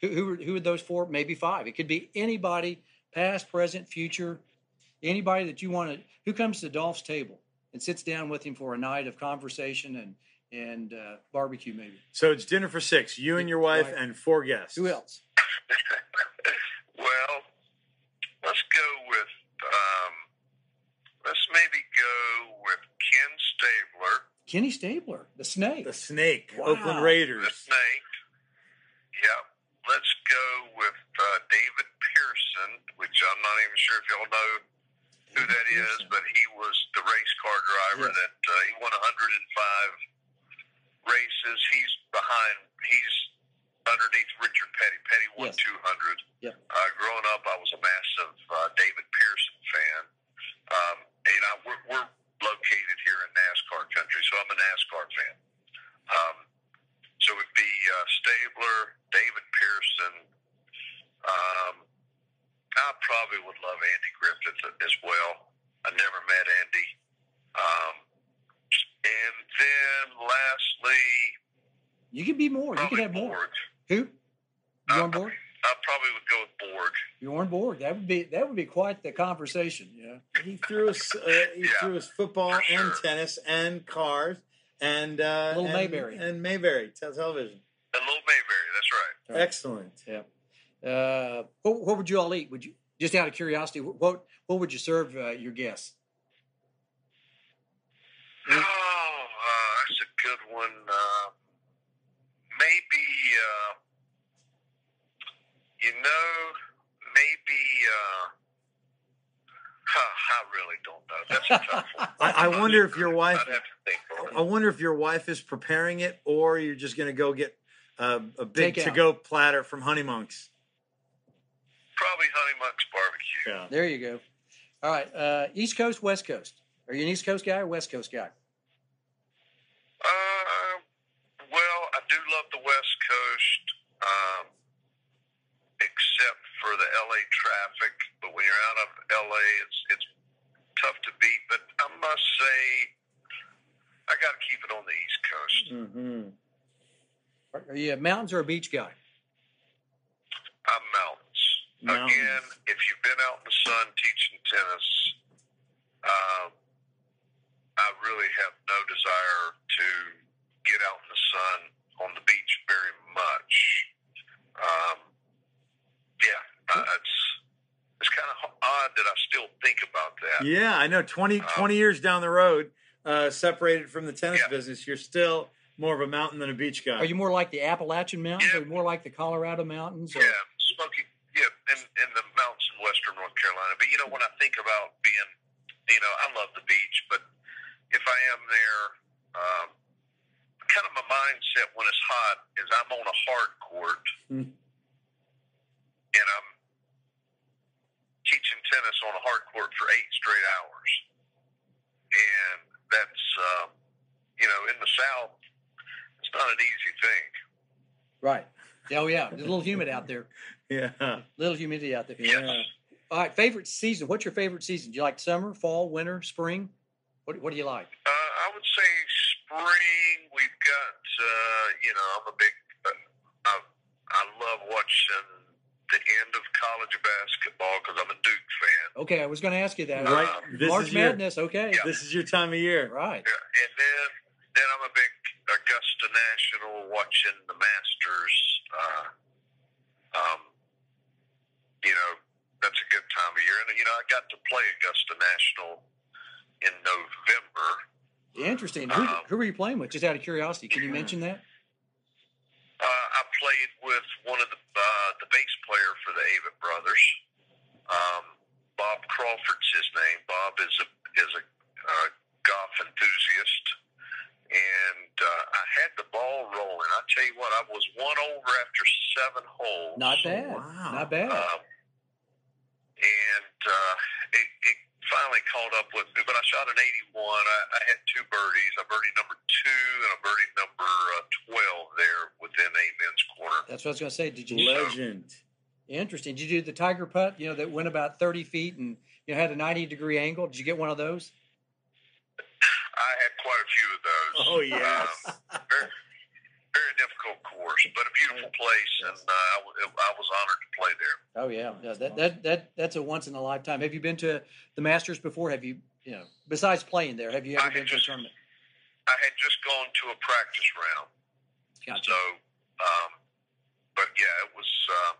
Who who are, who are those four? Maybe five. It could be anybody, past, present, future. Anybody that you want to. Who comes to Dolph's table and sits down with him for a night of conversation and and uh, barbecue, maybe. So it's dinner for six. You and your wife Right. and four guests. Who else? [laughs] well, let's go with. Um, let's maybe go with Ken Stabler, Kenny Stabler, the snake. The Snake, Wow. Oakland Raiders. the Snake. Yep. Let's go with uh, David Pearson, which I'm not even sure if y'all know who that is, Pearson. but he was the race car driver Yes. that uh, he won 105 races. He's behind. He's underneath Richard Petty. Petty won Yes. 200. Yep. Uh, growing up, I was a massive uh, David Pearson fan. Um, and I, we're, we're located here in NASCAR country, so I'm a NASCAR fan. Um, so it would be uh, Stabler, David Pearson. Um, I probably would love Andy Griffith as well. I never met Andy. Um, and then lastly, You could be more. You could have more. Who? You Uh, on board? I probably would go with Borg. You're on board. That would be that would be quite the conversation. Yeah. He threw us. Uh, he [laughs] Yeah, threw us football for and tennis and cars and uh, Little and, Mayberry. and Mayberry television. And Little Mayberry, that's right. Right. Excellent. Uh, what, what would you all eat? Would you just out of curiosity? What what would you serve uh, your guests? Oh, uh, that's a good one. Uh, maybe, uh, you know, maybe. Uh, huh, [sighs] I really don't know. That's a tough one. [laughs] I, I wonder if your wife. I'd have to think on it. I wonder if your wife is preparing it, or you're just going to go get uh, a big Takeout. to-go platter from Honey Monks. Probably Honey Monk's barbecue. Yeah. There you go. All right. Uh, East Coast, West Coast. Are you an East Coast guy or West Coast guy? Uh, well, I do love the West Coast, um, except for the LA traffic. But when you're out of LA, it's it's tough to beat. But I must say, I got to keep it on the East Coast. Mm-hmm. Are you a mountains or a beach guy? I'm mountains. mountains. Again, if you've been out in the sun teaching tennis, um, I really have no desire to get out in the sun on the beach very much. Um, uh, it's it's kind of odd that I still think about that. Yeah, I know. 20, um, 20 years down the road, uh, separated from the tennis yeah. business, you're still more of a mountain than a beach guy. Are you more like the Appalachian Mountains, yeah. or more like the Colorado Mountains? Or? Yeah, Smoky. Yeah, in, in the mountains in western North Carolina. But you know, when I think about being, you know, I love the beach, but if I am there, um, kind of my mindset when it's hot is I'm on a hard court, mm. and I'm teaching tennis on a hard court for eight straight hours, and that's uh, you know in the South it's not an easy thing. Right. Oh yeah, it's a little humid out there. Yeah. A little humidity out there. Yes. Yeah. All right. Favorite season? What's your favorite season? Do you like summer, fall, winter, spring? What What do you like? Uh, I would say spring. We've got uh, you know I'm a big uh, I, I love watching the end of college basketball because I'm a Duke fan. Okay, I was going to ask you that. Right. Uh, March Madness. Your, okay. Yeah. This is your time of year. Right. Yeah. And then then I'm a big Augusta National, watching the Masters. Uh, um, you know, that's a good time of year. And, you know, I got to play Augusta National in November. Interesting. Who, um, who were you playing with? Just out of curiosity, can you mention that? Uh, I played with one of the uh, the bass player for the Avett brothers. Um, Bob Crawford's his name. Bob is a is a uh, golf enthusiast and uh, I had the ball rolling. I tell you what, I was one over after seven holes. Not bad. Wow. Not bad. Um, and uh, it, it finally caught up with me, but I shot an 81. I, I had two birdies. I birdie number two and a birdie number uh, 12 there within a men's corner. That's what I was going to say. Did you legend? Interesting. Did you do the tiger putt? You know that went about 30 feet and you know, had a 90 degree angle. Did you get one of those? I had quite a few of those. Oh yes. Um, very, very difficult course, but a beautiful place, and uh, I was honored to play there. Oh yeah, yeah. That that that that's a once in a lifetime. Have you been to the Masters before? Have you you know besides playing there? Have you ever I been to a tournament? I had just gone to a practice round. Gotcha. So, um, but yeah, it was. Uh,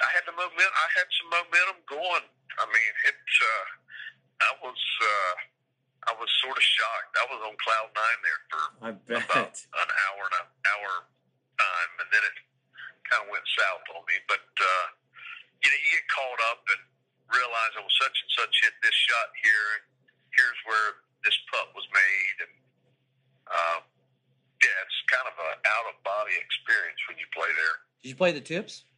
I had the momentum. I had some momentum going. I mean, it. Uh, I was. Uh, I was sort of shocked. I was on cloud nine there for about an hour and an hour time, and then it kind of went south on me. But uh, you know, you get caught up and realize I was such and such hit this shot here, and here's where this putt was made, and uh, yeah, it's kind of an out of body experience when you play there. Did you play the tips?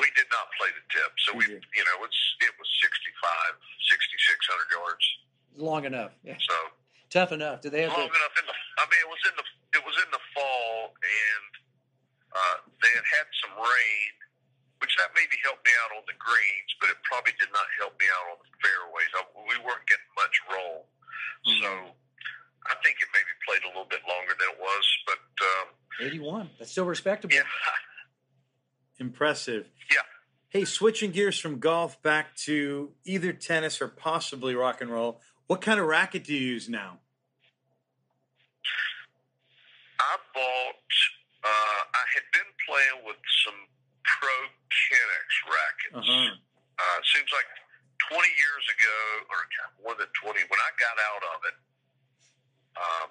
We did not play the tip, so we, you know, it's it was 65, 6600 yards. Long enough. Yeah. So tough enough. Did they have long the... enough? In the, I mean, it was in the it was in the fall, and uh, they had had some rain, which that maybe helped me out on the greens, but it probably did not help me out on the fairways. I, we weren't getting much roll, mm-hmm. so I think it maybe played a little bit longer than it was. But um, eighty-one, that's still respectable. Yeah. [laughs] Impressive. Yeah. Hey, switching gears from golf back to either tennis or possibly rock and roll. What kind of racket do you use now? I bought. Uh, I had been playing with some Pro Kennex rackets. Uh-huh. Uh, seems like 20 years ago, or more than 20, when I got out of it, um,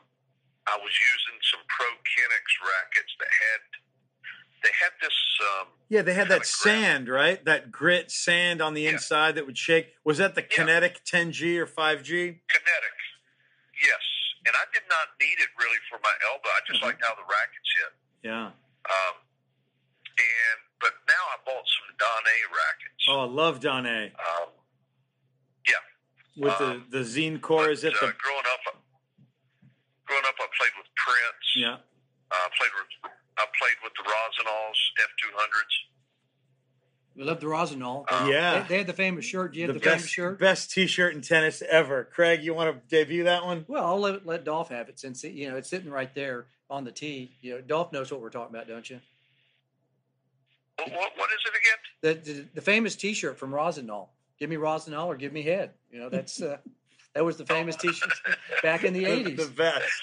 I was using some Pro Kennex rackets that had they had this. Um, yeah, they had that sand, right? That grit sand on the yeah. inside that would shake. Was that the yeah. Kinetic 10G or 5G? Kinetic, yes. And I did not need it really for my elbow. I just mm-hmm. liked how the rackets hit. Yeah. Um, and but now I bought some Donnay rackets. Oh, I love Donnay. Um, yeah. With um, the the zine core, is it? Uh, the... growing up, growing up, I played with Prince. Yeah. Uh, played with I played with the Rossignols F two hundreds. We love the Rossignol. Um, yeah, they, they, had the famous shirt. Do you have the, the best, famous shirt? Best T-shirt in tennis ever. Craig, you want to debut that one? Well, I'll let, let Dolph have it since you know it's sitting right there on the tee. You know, Dolph knows what we're talking about, don't you? What, what, what is it again? The, the, the famous T-shirt from Rossignol. Give me Rossignol or give me head. You know, that's uh, that was the famous [laughs] T-shirt back in the eighties. the best.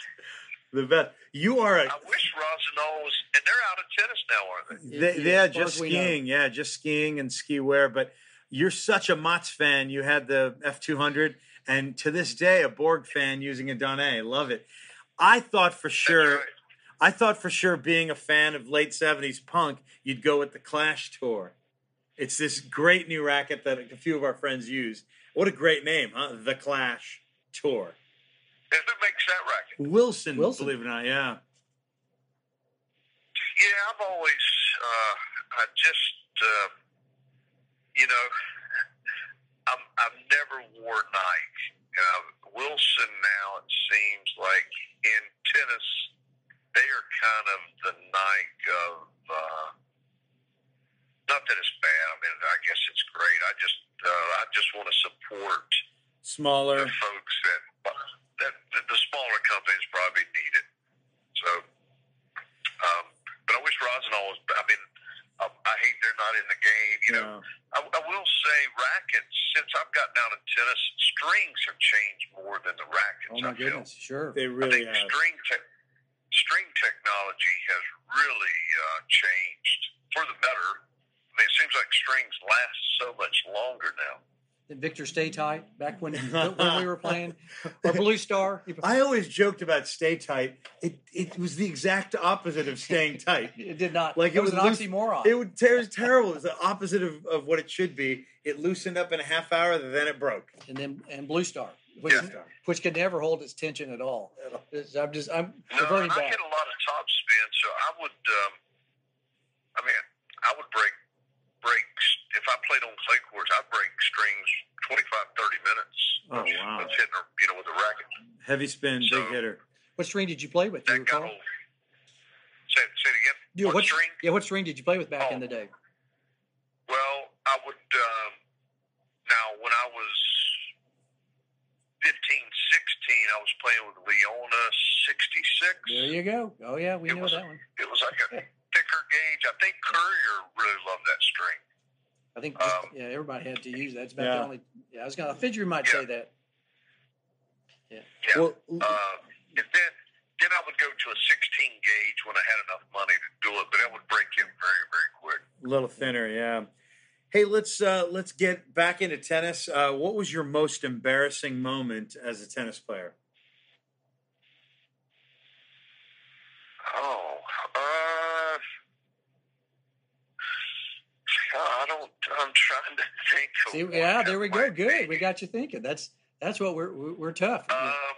The best. You are a. I wish Rossignol was, and they're out of tennis now, aren't they? they yeah, just skiing. Yeah, just skiing and ski wear. But you're such a Mats fan. You had the F200, and to this day, a Borg fan using a Donnay. Love it. I thought for sure. Right. I thought for sure, being a fan of late '70s punk, you'd go with the Clash Tour. It's this great new racket that a few of our friends use. What a great name, huh? The Clash Tour. Who makes that racket? Wilson, Wilson. believe it or not, yeah. Yeah, I've always, uh, I just, uh, you know, I'm, I've never wore Nike. Uh, Wilson now, it seems like in tennis, they are kind of the Nike of, uh, not that it's bad. I mean, I guess it's great. I just, uh, I just want to support smaller the folks that that, that the smaller companies probably need it. So, um, but I wish Rossignol was. I mean, I, I hate they're not in the game. You know, I, I will say rackets. Since I've gotten out of tennis, strings have changed more than the rackets. Oh my I goodness, feel. sure, they really I think have. String te- string technology has really uh, changed for the better. I mean, it seems like strings last so much longer now. Victor Stay Tight back when [laughs] when we were playing, or [laughs] Blue Star. I always joked about Stay Tight. It it was the exact opposite of staying [laughs] tight. it did not. Like it, it was, was an oxymoron. It, would, it was terrible. It was the opposite of, of what it should be. It loosened up in a half hour, then it broke. And then and Blue Star, which, yeah. which could never hold its tension at all. I'm just I'm no, very I get a lot of top spin, so I would. Um, I mean, I would break breaks. If I played on clay courts, I'd break strings 25, 30 minutes. Oh, wow. Of hitting, you know, with a racket. Heavy spin, so, big hitter. What string did you play with? That got old. Say, say it again. Yeah, what, what string? Yeah, what string did you play with back oh. in the day? Well, I would. Um, now, when I was 15, 16, I was playing with Leoina 66. There you go. Oh, yeah, we it know was, that one. It was like a [laughs] thicker gauge. I think Courier really loved that string. I think just, um, yeah, everybody had to use that. It's about yeah. the only. Yeah, I was gonna. I figured you might yeah. say that. Yeah. Yeah. Well, uh, and then then I would go to a 16 gauge when I had enough money to do it, but that would break in very very quick. A little thinner, yeah. Hey, let's uh, let's get back into tennis. Uh, what was your most embarrassing moment as a tennis player? Oh, uh, I don't. I'm trying to think. See, yeah, there we go. Good. Be. We got you thinking. That's that's what we're we're tough. Um,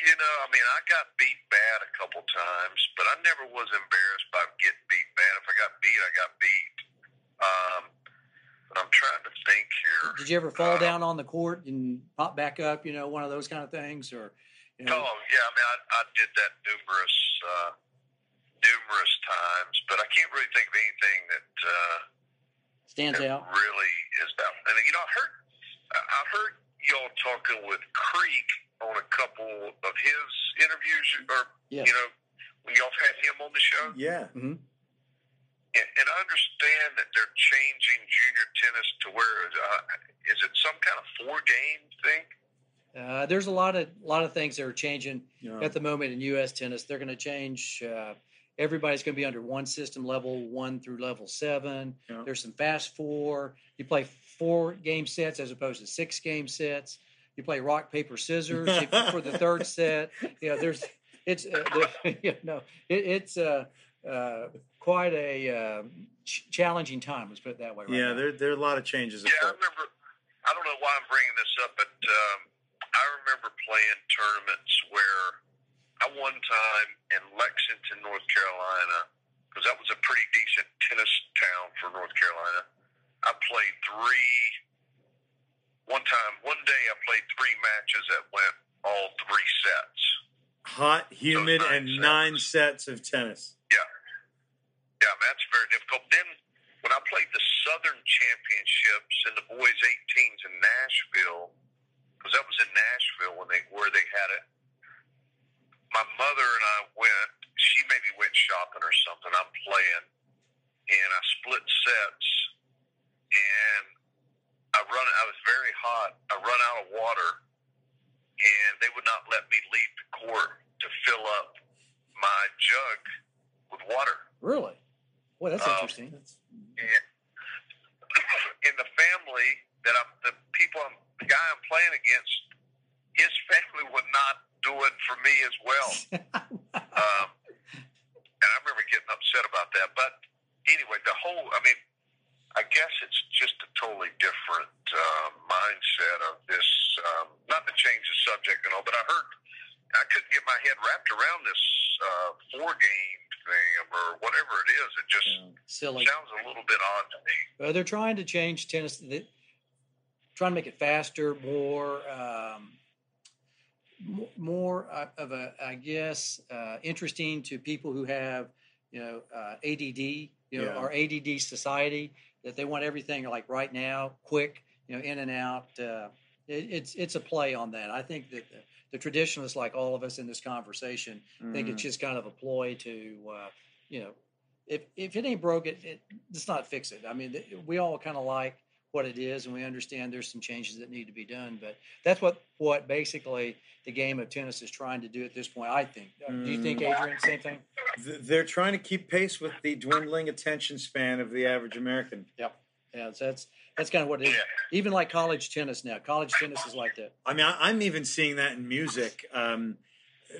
you know, I mean, I got beat bad a couple times, but I never was embarrassed by getting beat bad. If I got beat, I got beat. Um, I'm trying to think here. Did you ever fall um, down on the court and pop back up? You know, one of those kind of things, or you know? Oh yeah, I mean, I, I did that numerous uh, numerous times, but I can't really think of anything that uh, stands that out. Really is that? And you know, I heard I heard y'all talking with Creek on a couple of his interviews, or yes. you know, when y'all had him on the show. Yeah. Mm-hmm. And, and I understand that they're changing junior tennis to where uh, is it some kind of four game thing? Uh, there's a lot of lot of things that are changing yeah. at the moment in U.S. tennis. They're going to change. Uh, everybody's going to be under one system, level one through level seven. Yeah. There's some fast four. You play four game sets as opposed to six game sets. You play rock paper scissors [laughs] for the third set. You know, there's it's uh, [laughs] you know it, it's uh, uh, quite a um, ch- challenging time. Let's put it that way. Right yeah, now. there there are a lot of changes. Yeah, I remember. I don't know why I'm bringing this up, but. Um, I remember playing tournaments where I one time in Lexington, North Carolina, because that was a pretty decent tennis town for North Carolina. I played three. One time, one day, I played three matches that went all three sets. Hot, humid, and sets. nine sets of tennis. Yeah, yeah, that's very difficult. Then when I played the Southern Championships in the boys 18s in Nashville, because that was in Nashville when they where they had it. My mother and I went. She maybe went shopping or something. I'm playing, and I split sets, and I run. I was very hot. I run out of water, and they would not let me leave the court to fill up my jug with water. Really? Well, that's um, interesting. That's... In [coughs] the family that I'm, the people I'm the guy I'm playing against, his family would not do it for me as well. [laughs] um, and I remember getting upset about that. But anyway, the whole, I mean, I guess it's just a totally different uh, mindset of this. Um, not to change the subject and all, but I heard I couldn't get my head wrapped around this uh, four game thing or whatever it is. It just yeah, sounds a little bit odd to me. Well, they're trying to change tennis trying to make it faster, more um, more uh, of a, I guess, uh, interesting to people who have, you know, uh, ADD, you know, yeah. our ADD society that they want everything like right now, quick, you know, in and out. Uh, it, it's it's a play on that. I think that the, the, traditionalists, like all of us in this conversation, mm. think it's mm-hmm. just kind of a ploy to, uh, you know, if if it ain't broke, it, it let's not fix it. I mean, we all kind of like what it is, and we understand there's some changes that need to be done. But that's what what basically the game of tennis is trying to do at this point. I think. Mm. Do you think, mm. Adrian, same thing? They're trying to keep pace with the dwindling attention span of the average American. Yep. Yeah, so that's that's kind of what it is. Even like college tennis now. College tennis is like that. I mean, I'm even seeing that in music. Um,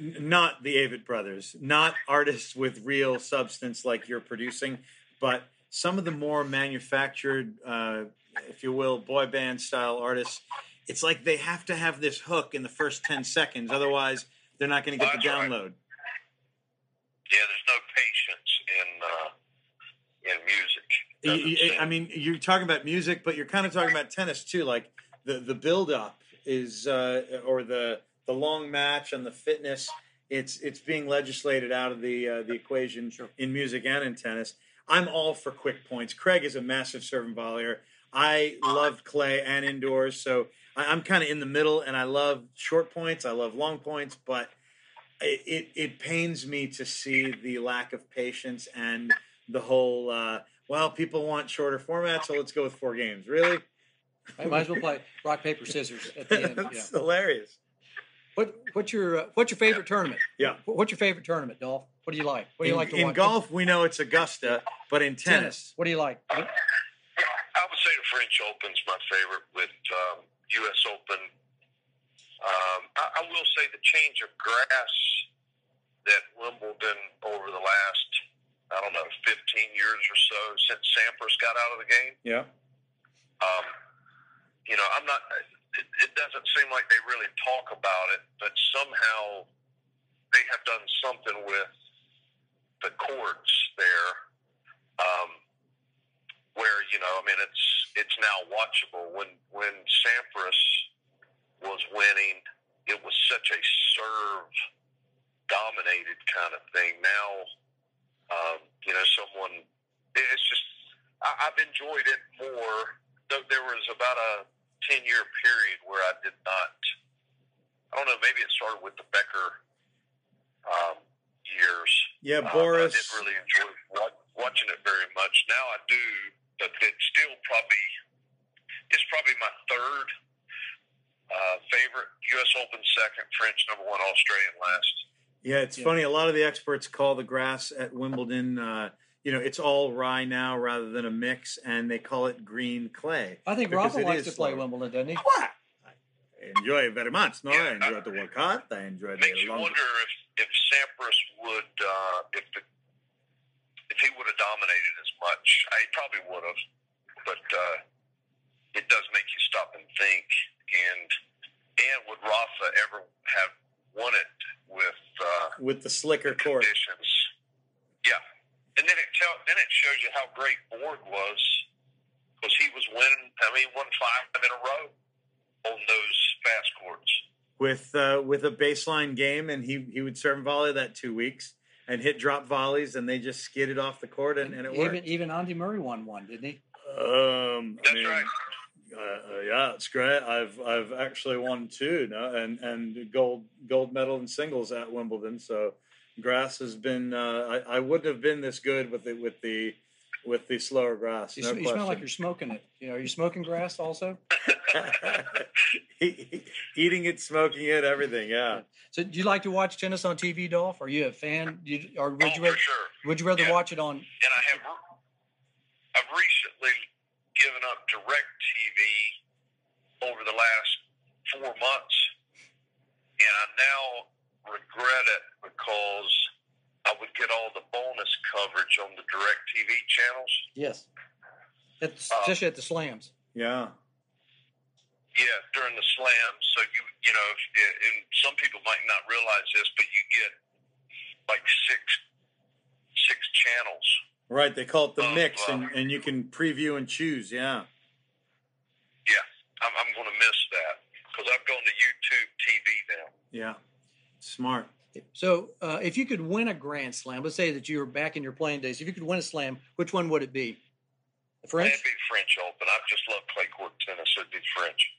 not the Avett brothers, not artists with real substance like you're producing, but some of the more manufactured uh, if you will, boy band style artists, it's like they have to have this hook in the first 10 seconds. Otherwise, they're not going to get the download. Right. Yeah, there's no patience in uh, in music. I mean, you're talking about music, but you're kind of talking about tennis too. Like the the build up is, uh, or the the long match and the fitness. It's it's being legislated out of the uh, the equation sure. in music and in tennis. I'm all for quick points. Craig is a massive serve and volleyer. I loved clay and indoors, so I, am kind of in the middle, and I love short points. I love long points, but it, it, it pains me to see the lack of patience and the whole. Uh, well, people want shorter formats, so let's go with four games. Really? I might as well play rock paper scissors at the end. [laughs] That's hilarious. What what's your uh, what's your favorite tournament? Yeah. What's your favorite tournament, Dolph? What do you like? What do you in, like to in watch? golf? We know it's Augusta, but in tennis, tennis what do you like? I would say the French Open's my favorite with um, U.S. Open. Um, I, I will say the change of grass that Wimbledon over the last, I don't know, 15 years or so since Sampras got out of the game. Yeah. Um, you know, I'm not. It, it doesn't seem like they really talk about it, but somehow they have done something with the courts there. Um, where you know, I mean, it's it's now watchable. When when Sampras was winning, it was such a serve dominated kind of thing. Now, um, you know, someone it's just I, I've enjoyed it more. Though There was about a ten year period where I did not. I don't know. Maybe it started with the Becker um, years. Yeah, Boris. Um, I didn't really enjoy watching it very much. Now I do but it's still probably it's probably my third uh, favorite. U.S. Open second, French number one, Australian last. Yeah, it's yeah. funny. A lot of the experts call the grass at Wimbledon. Uh, you know, it's all rye now rather than a mix, and they call it green clay. I think Rafa likes to play Wimbledon, doesn't he? What? I enjoy it very much. No, yeah, I enjoy the work hard. I enjoy the. Makes you wonder if if Sampras would uh, if the if he would have dominated as much, I probably would have. But uh, it does make you stop and think. And and would Rafa ever have won it with uh, with the slicker court conditions? Yeah, and then it shows you how great Borg was because he was winning. I mean, won five in a row on those fast courts with uh, with a baseline game, and he he would serve and volley that two weeks and hit drop volleys, and they just skidded off the court, and, and it even, worked. Even Andy Murray won one, didn't he? Um, That's I mean, right. Uh, uh, yeah, it's great. I've I've actually won two, no, and and gold gold medal in singles at Wimbledon. So grass has been. Uh, I, I wouldn't have been this good with the with the with the slower grass. You, no sm- you smell like you're smoking it. You know, are you smoking grass also? [laughs] Eating it, smoking it, everything. Yeah. So, do you like to watch tennis on TV, Dolph? Are you a fan? You, or would oh, you rather, for sure. would you rather Yeah. watch it on? And I have I've recently given up direct TV over the last four months, and I now regret it because I would get all the bonus coverage on the DirecTV channels. Yes, It's, Um, especially at the slams. Yeah. Yeah, during the slams. So you you know, if, and some people might not realize this, but you get like six six channels. Right. They call it the Oh, mix, wow. and, and you can preview and choose. Yeah. Yeah, I'm, I'm going to miss that because I've gone to YouTube TV now. Yeah. Smart. So, uh, if you could win a Grand Slam, let's say that you were back in your playing days. If you could win a slam, which one would it be? The French? It'd be French Open. I just love clay court tennis. So it'd be French.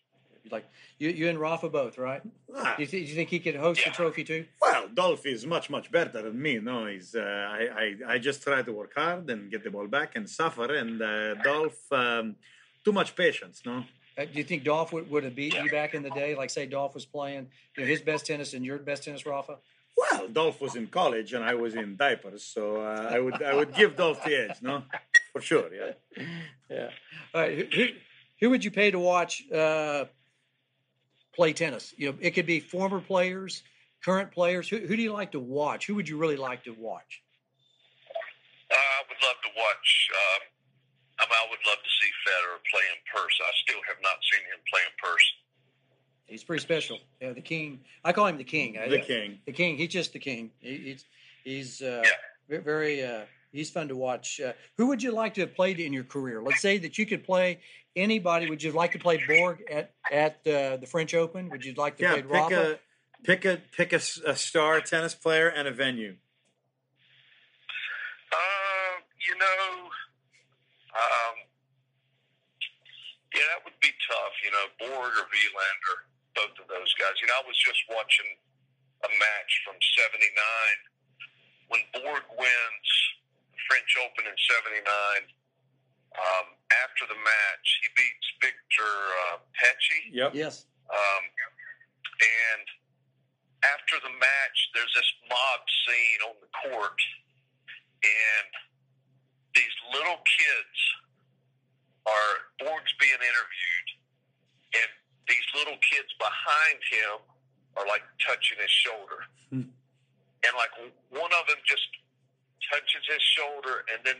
Like you, you and Rafa both, right? Ah, Do you, th- do you think he could host Yeah. the trophy too? Well, Dolph is much much better than me. No, he's uh, I, I I just try to work hard and get the ball back and suffer. And uh, Dolph, um, too much patience. No. Uh, do you think Dolph would, would have beat you back in the day? Like, say, Dolph was playing you know, his best tennis and your best tennis, Rafa? Well, Dolph was in college and I was in diapers, so uh, I would I would give Dolph the edge. No, for sure. Yeah. [laughs] Yeah. All right. Who, who, who would you pay to watch uh, play tennis? You know, it could be former players, current players. Who, who do you like to watch? Who would you really like to watch? Uh, I would love to watch. Um, I would love to see Federer play in person. I still have not seen him play in person. He's pretty special. Yeah, the king. I call him the king. I- The king. The king. He's just the king. He, he's he's uh, Yeah. very. Uh, he's fun to watch. Uh, who would you like to have played in your career? Let's say that you could play anybody. Would you like to play Borg at at uh, the French Open? Would you like to Yeah. play Pick Rafa? a pick a pick a, s- a star tennis player and a venue. Uh, you know, um, yeah, that would be tough. You know, Borg or Wilander, both of those guys. You know, I was just watching a match from '79 when Borg wins the French Open in '79. Um, after the match, he beats Victor uh, Pecci. Yep. Yes. Um, and after the match, there's this mob scene on the court, and these little kids are Borg's being interviewed, and these little kids behind him are like touching his shoulder, Hmm. and like one of them just touches his shoulder and then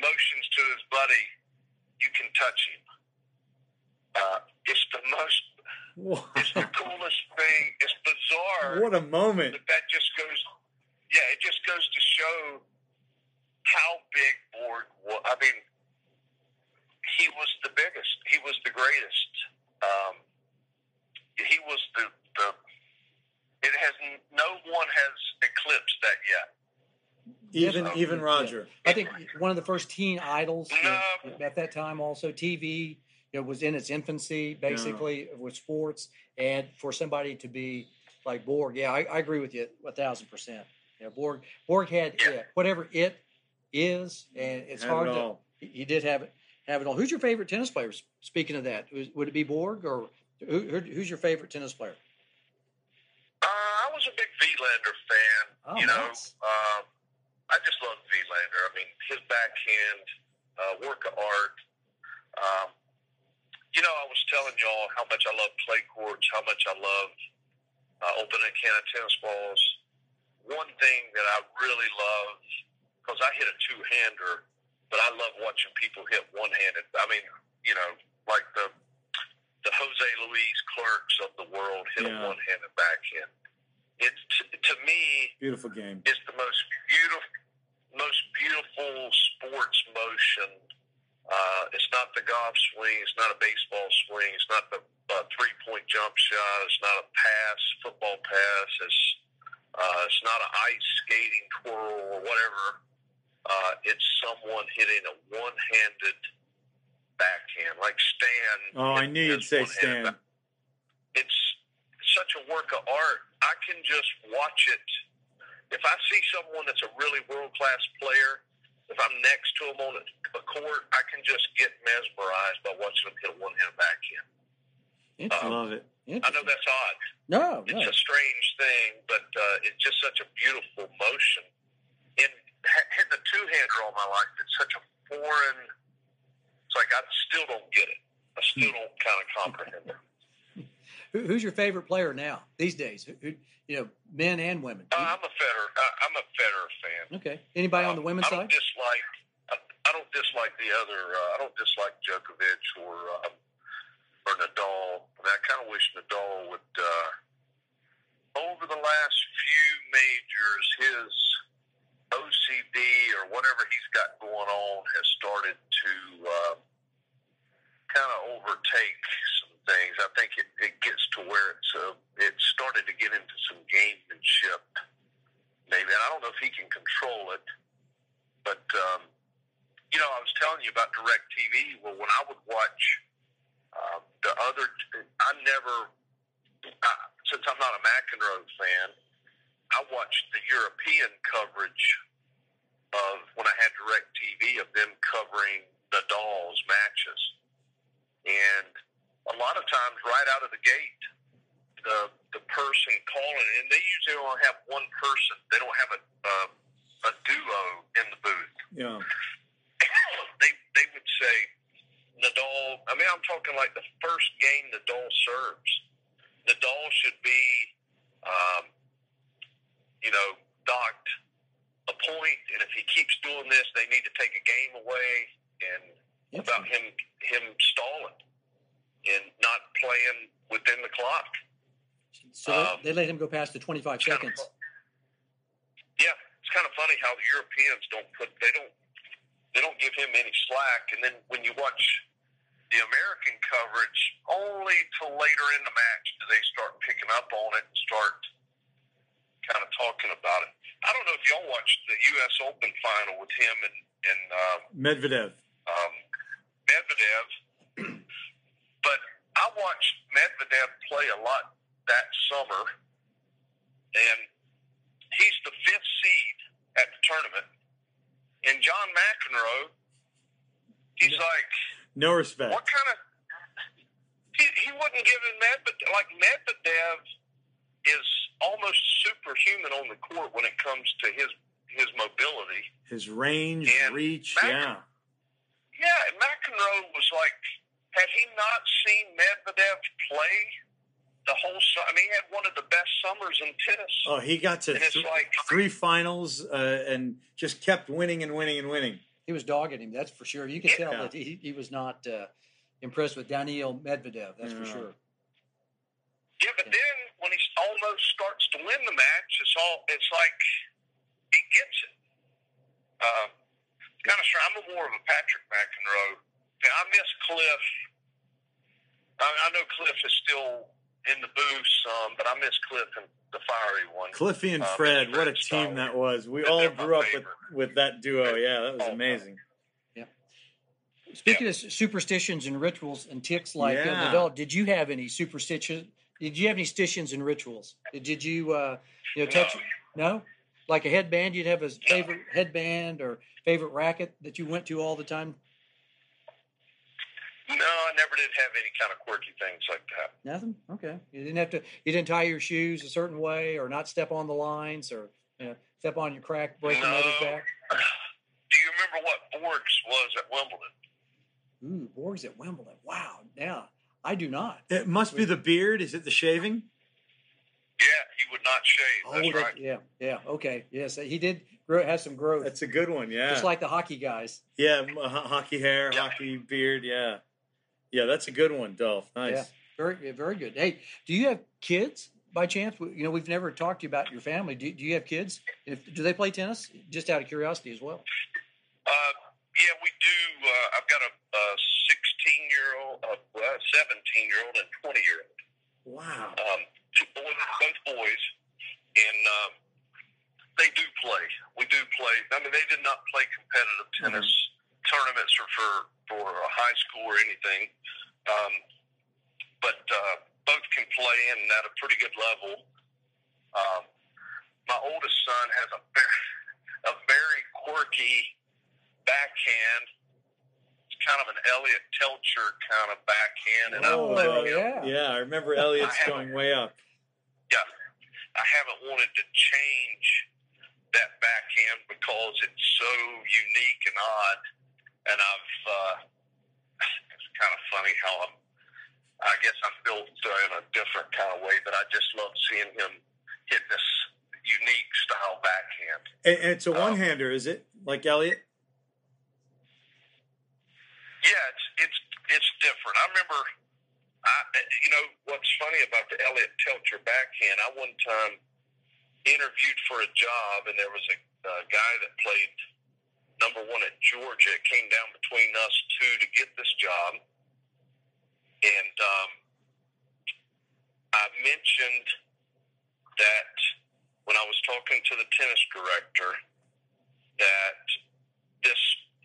motions to his buddy, "You can touch him." Uh, it's the most it's the coolest thing. It's bizarre. What a moment. But that just goes, yeah, it just goes to show how big Borg was. I mean, he was the biggest. He was the greatest. Um, he was the, the, it has, no one has eclipsed that yet. Even Yes. even Roger. I think one of the first teen idols No. at that time, also TV, it was in its infancy, basically, with sports, and for somebody to be like Borg, yeah, I, I agree with you a thousand percent. Yeah, Borg, Borg had Yeah. yeah, whatever it is, and it's Had hard it to. all. He he did have it, have it all. Who's your favorite tennis player? Speaking of that, would it be Borg or who, who, who's your favorite tennis player? Uh, I was a big Wilander fan. Oh, you know, nice. um, I just love Wilander. I mean, his backhand, uh, work of art. Um, you know, I was telling y'all how much I love clay courts, how much I love uh, opening a can of tennis balls. One thing that I really love, because I hit a two-hander, but I love watching people hit one-handed. I mean, you know, like the the Jose Luis Clercs of the world hit Yeah. a one-handed backhand. It's to me, Beautiful game. is the most beautiful, most beautiful sports motion. Uh, it's not the golf swing. It's not a baseball swing. It's not the uh, three point jump shot. It's not a pass, football pass. It's uh, it's not an ice skating twirl or whatever. Uh, it's someone hitting a one handed backhand, like Stan. Oh, I knew you'd say Stan. Back. It's such a work of art. I can just watch it. If I see someone that's a really world class player, if I'm next to them on a, a court, I can just get mesmerized by watching them hit a one-handed backhand. Um, love it. I know that's odd. No, it's no. a strange thing, but uh, it's just such a beautiful motion. And hitting a two hander all my life, it's such a foreign. It's like I still don't get it. I still don't kind of comprehend it. Who's your favorite player now these days? Who, you know, men and women. Uh, I'm a Federer. I'm a Federer fan. Okay. Anybody um, on the women's I don't side? Dislike. I, I don't dislike the other. Uh, I don't dislike Djokovic or um, or Nadal. I, mean, I kind of wish Nadal would. Uh, over the last few majors, his OCD or whatever he's got going on has started to uh, kind of overtake some things. I think it, it gets to where it's uh, it started to get into some gamemanship, maybe. And I don't know if he can control it, but um, you know, I was telling you about DirecTV. Well, when I would watch uh, the other, I never, uh, since I'm not a McEnroe fan, I watched the European coverage of when I had DirecTV of them covering Nadal's matches, and a lot of times right out of the gate, the the person calling, and they usually only have one person. They don't have a uh, a duo in the booth. Yeah. [coughs] they they would say Nadal. I mean, I'm talking like the first game Nadal serves. Nadal should be, um, you know, docked a point, and if he keeps doing this, they need to take a game away. And about him him stalling and not playing within the clock. So um, they let him go past the 25 seconds. Kind of, yeah, it's kind of funny how the Europeans don't put they don't they don't give him any slack, and then when you watch the American coverage, only till later in the match do they start picking up on it and start kind of talking about it. I don't know if y'all watched the U.S. Open final with him and and uh, Medvedev. Um, Medvedev, [clears throat] but I watched Medvedev play a lot that summer, and he's the fifth seed at the tournament. And John McEnroe, he's no, like no respect. What kind of he, he wouldn't give him Medvedev like Medvedev is almost superhuman on the court when it comes to his his mobility, his range, and reach. yeah, yeah. And McEnroe was like, had he not seen Medvedev play the whole. I mean, he had one of the best summers in tennis. Oh, he got to th- like, three finals uh, and just kept winning and winning and winning. He was dogging him, that's for sure. You could yeah. tell that he, he was not uh, impressed with Daniil Medvedev, that's yeah. for sure. Yeah, but then when he almost starts to win the match, it's all it's like he gets it. Uh, kind of sure. I'm a more of a Patrick McEnroe. I miss Cliff. I, I know Cliff is still in the booth some, but I miss Cliff and the fiery one. Cliffy and uh, Fred, what a team that was. We all grew up with, with that duo. Yeah, that was amazing. Yeah. Speaking yeah. of superstitions and rituals and ticks like yeah. Nadal, did you have any superstitions? Did you have any stitions and rituals? Did you, uh, you know, touch? No. no? Like a headband, you'd have a favorite headband or favorite racket that you went to all the time? No, I never did have any kind of quirky things like that. Nothing. Okay. You didn't have to. You didn't tie your shoes a certain way, or not step on the lines, or you know, step on your crack, break no. another's back. Do you remember what Borg's was at Wimbledon? Ooh, Borg's at Wimbledon. Wow. Now I do not. It must be the beard. Is it the shaving? Yeah, he would not shave. Oh, That's right. Yeah, yeah. Okay. Yes, he did grow, has some growth. That's a good one. Yeah. Just like the hockey guys. Yeah, hockey hair, yeah. hockey beard. Yeah. Yeah, that's a good one, Dolph. Nice. Yeah, very, very good. Hey, do you have kids? by chance? You know, we've never talked to you about your family. Do, do you have kids? If, do they play tennis? Just out of curiosity as well. Uh, yeah, we do. Uh, I've got a, a 16 year a 17 year old, and 20 year old. Wow. Um, two boys, both boys, and um, they do play. We do play. I mean, they did not play competitive tennis mm-hmm. tournaments or for for a high school or anything, um, but uh, both can play and at a pretty good level. Um, my oldest son has a very, [laughs] a very quirky backhand. It's kind of an Elliot Teltscher kind of backhand, and oh, I'm yeah, yeah. I remember Elliot's I going way up. Yeah, I haven't wanted to change that backhand because it's so unique and odd, and I've. Uh, it's kind of funny how I'm. I guess I'm built uh, in a different kind of way, but I just love seeing him hit this unique style backhand. And, and it's a um, one-hander, um, is it? Like Elliot? Yeah, it's it's it's different. I remember, I you know what's funny about the Elliot Teltscher backhand? I one time interviewed for a job, and there was a, a guy that played number one at Georgia. It came down between us two to get this job, and um, I mentioned that when I was talking to the tennis director that this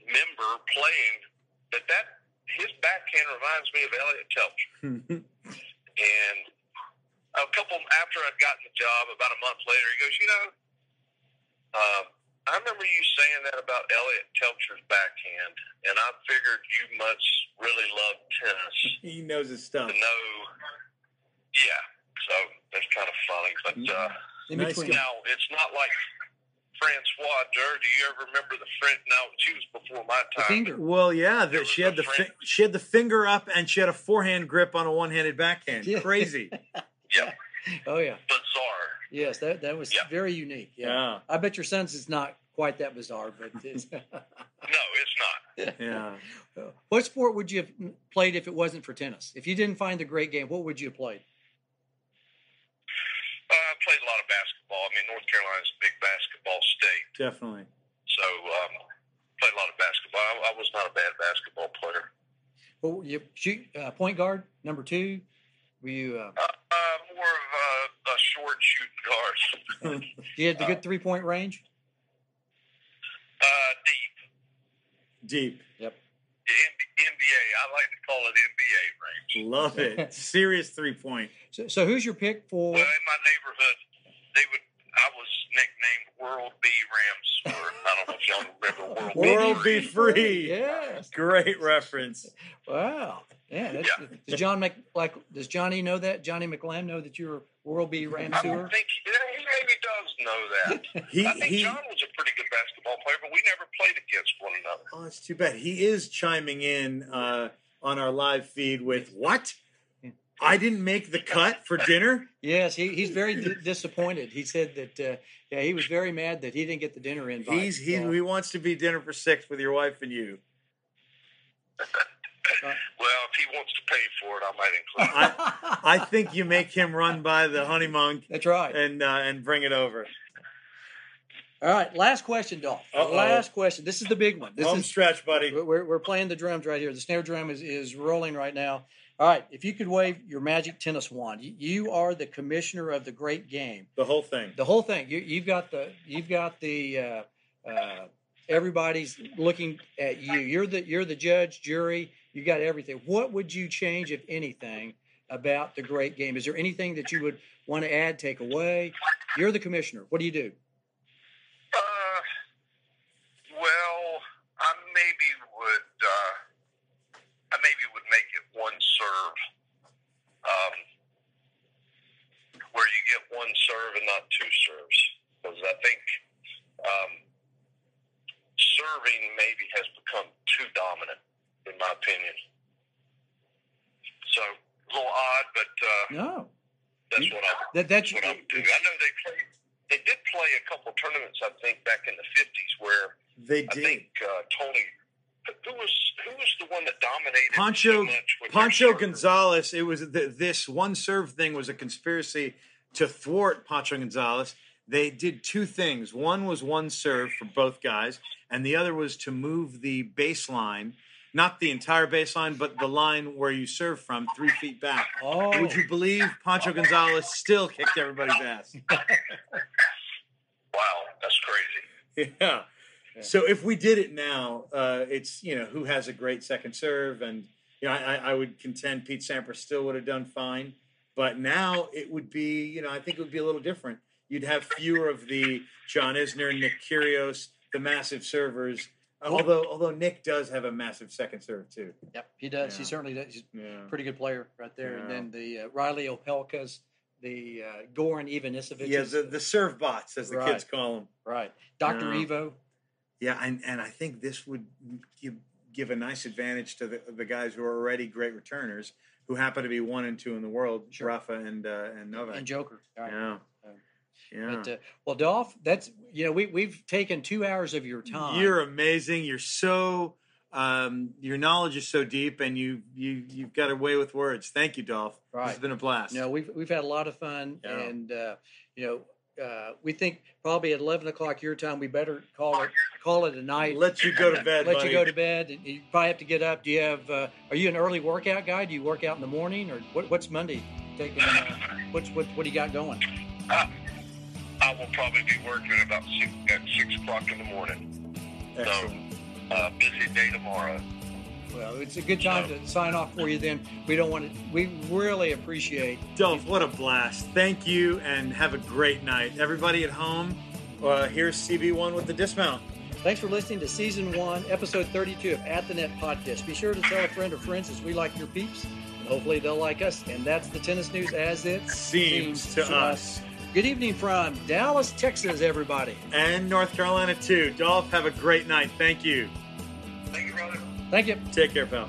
member playing that that his backhand reminds me of Elliot Teltscher. [laughs] and a couple after I'd gotten the job, about a month later, he goes, you know, uh, I remember you saying that about Elliot Teltscher's backhand, and I figured you must really love tennis. he knows his stuff. To know, yeah. So that's kind of funny, but uh, nice now it's not like Françoise Dürr. Do you ever remember the French? Now she was before my time. finger. Well, yeah, the, she had the fi- she had the finger up, and she had a forehand grip on a one-handed backhand. Yeah. Crazy. [laughs] yeah. Oh yeah. Bizarre. Yes, that that was yeah. very unique. Yeah. yeah. I bet your son's is not quite that bizarre, but it's [laughs] [laughs] no, it's not. Yeah. What sport would you have played if it wasn't for tennis? If you didn't find the great game, what would you have played? Uh, I played a lot of basketball. I mean, North Carolina's a big basketball state. Definitely. So, um, played a lot of basketball. I, I, was not a bad basketball player. Well, you shoot uh, point guard number two. Were you? Uh, uh more of a, a, short shooting guard. [laughs] you had the good three point range. Uh, deep. Deep. Yep. NBA. I like to call it NBA range. Love it. [laughs] Serious three point. So, so who's your pick for? Well, in my neighborhood, they would. I was nicknamed World B Rams. I don't know if y'all remember World, World B. Free. free. Yes. Great reference. Wow. Yeah. yeah. Does John Mc, like? Does Johnny know that? Johnny McLam know that you're World B Rams I think he, he know that. [laughs] he, I think he, John was a pretty good basketball player, but we never played against one another. Oh, it's too bad. He is chiming in uh, on our live feed with what? I didn't make the cut for dinner. [laughs] yes, he, he's very d- disappointed. He said that uh, yeah, he was very mad that he didn't get the dinner invite. He's he, so. he wants to be dinner for six with your wife and you. [laughs] well, if he wants to pay for it, I might include. I, I think you make him run by the honey monk. That's right, and uh, and bring it over. All right, last question, Dolph. Uh-oh. Last question. This is the big one. This Home is stretch, buddy. We're, we're playing the drums right here. The snare drum is, is rolling right now. All right, if you could wave your magic tennis wand, you are the commissioner of the great game. The whole thing. The whole thing. You, have got the you've got the uh, uh, everybody's looking at you. You're the you're the judge, jury. You got everything. What would you change, if anything, about the great game? Is there anything that you would want to add, take away? You're the commissioner. What do you do? Uh, well, I maybe would. Uh, I maybe would make it one serve, um, where you get one serve and not two serves. Because I think um, serving maybe has become too dominant, in my opinion. So a little odd, but uh, no, that's what I that, that's, what I'm doing. I know they played. They did play a couple tournaments, I think, back in the '50s, where they did. I think uh, Tony who was who was the one that dominated Pancho so Pancho Gonzalez. It was the, this one serve thing was a conspiracy to thwart Pancho Gonzalez, they did two things. One was one serve for both guys, and the other was to move the baseline, not the entire baseline, but the line where you serve from, three feet back. Oh. Would you believe Pancho Gonzalez still kicked everybody's ass? [laughs] wow, that's crazy. Yeah. So if we did it now, uh, it's you know who has a great second serve, and you know I, I would contend Pete Sampras still would have done fine, but now it would be you know I think it would be a little different. You'd have fewer of the John Isner, Nick Kyrgios, the massive servers. Although although Nick does have a massive second serve too. Yep, he does. Yeah. He certainly does. He's Yeah. a pretty good player right there. And then the uh, Reilly Opelkas, the uh, Goran Ivanisevic. Yeah, the, the serve bots, as the Right. kids call them. right. Dr. Yeah. Ivo. Yeah, and, and I think this would give give a nice advantage to the the guys who are already great returners, who happen to be one and two in the world, Sure. Rafa and uh, and Novak. and Joker. Right. Yeah, Um, yeah. But, uh, well, Dolph, that's you know we we've taken two hours of your time. You're amazing. You're so um, your knowledge is so deep, and you you you've got a way with words. Thank you, Dolph. This Right. has been a blast. No, we've we've had a lot of fun, Yeah. and uh, you know uh, we think probably at eleven o'clock your time we better call it call it a night. Let you go to bed. Let buddy. you go to bed. and You probably have to get up. Do you have? Uh, are you an early workout guy? Do you work out in the morning, or what, what's Monday? Taking uh, what's what what do you got going? I will probably be working about six, at six o'clock in the morning. Excellent. Uh, busy day tomorrow. Well, it's a good time to sign off for you. Then we don't want to. We really appreciate. Dolph, what a blast. Thank you, and have a great night. Everybody at home, uh, here's CB1 with the dismount. Thanks for listening to season one, episode 32 of At the Net podcast. Be sure to tell a friend or friends as we like your peeps, and hopefully they'll like us. And that's the tennis news as it Seems to us. Good evening from Dallas, Texas, everybody. And North Carolina, too. Dolph, have a great night. Thank you. Thank you, brother. Thank you. Take care, pal.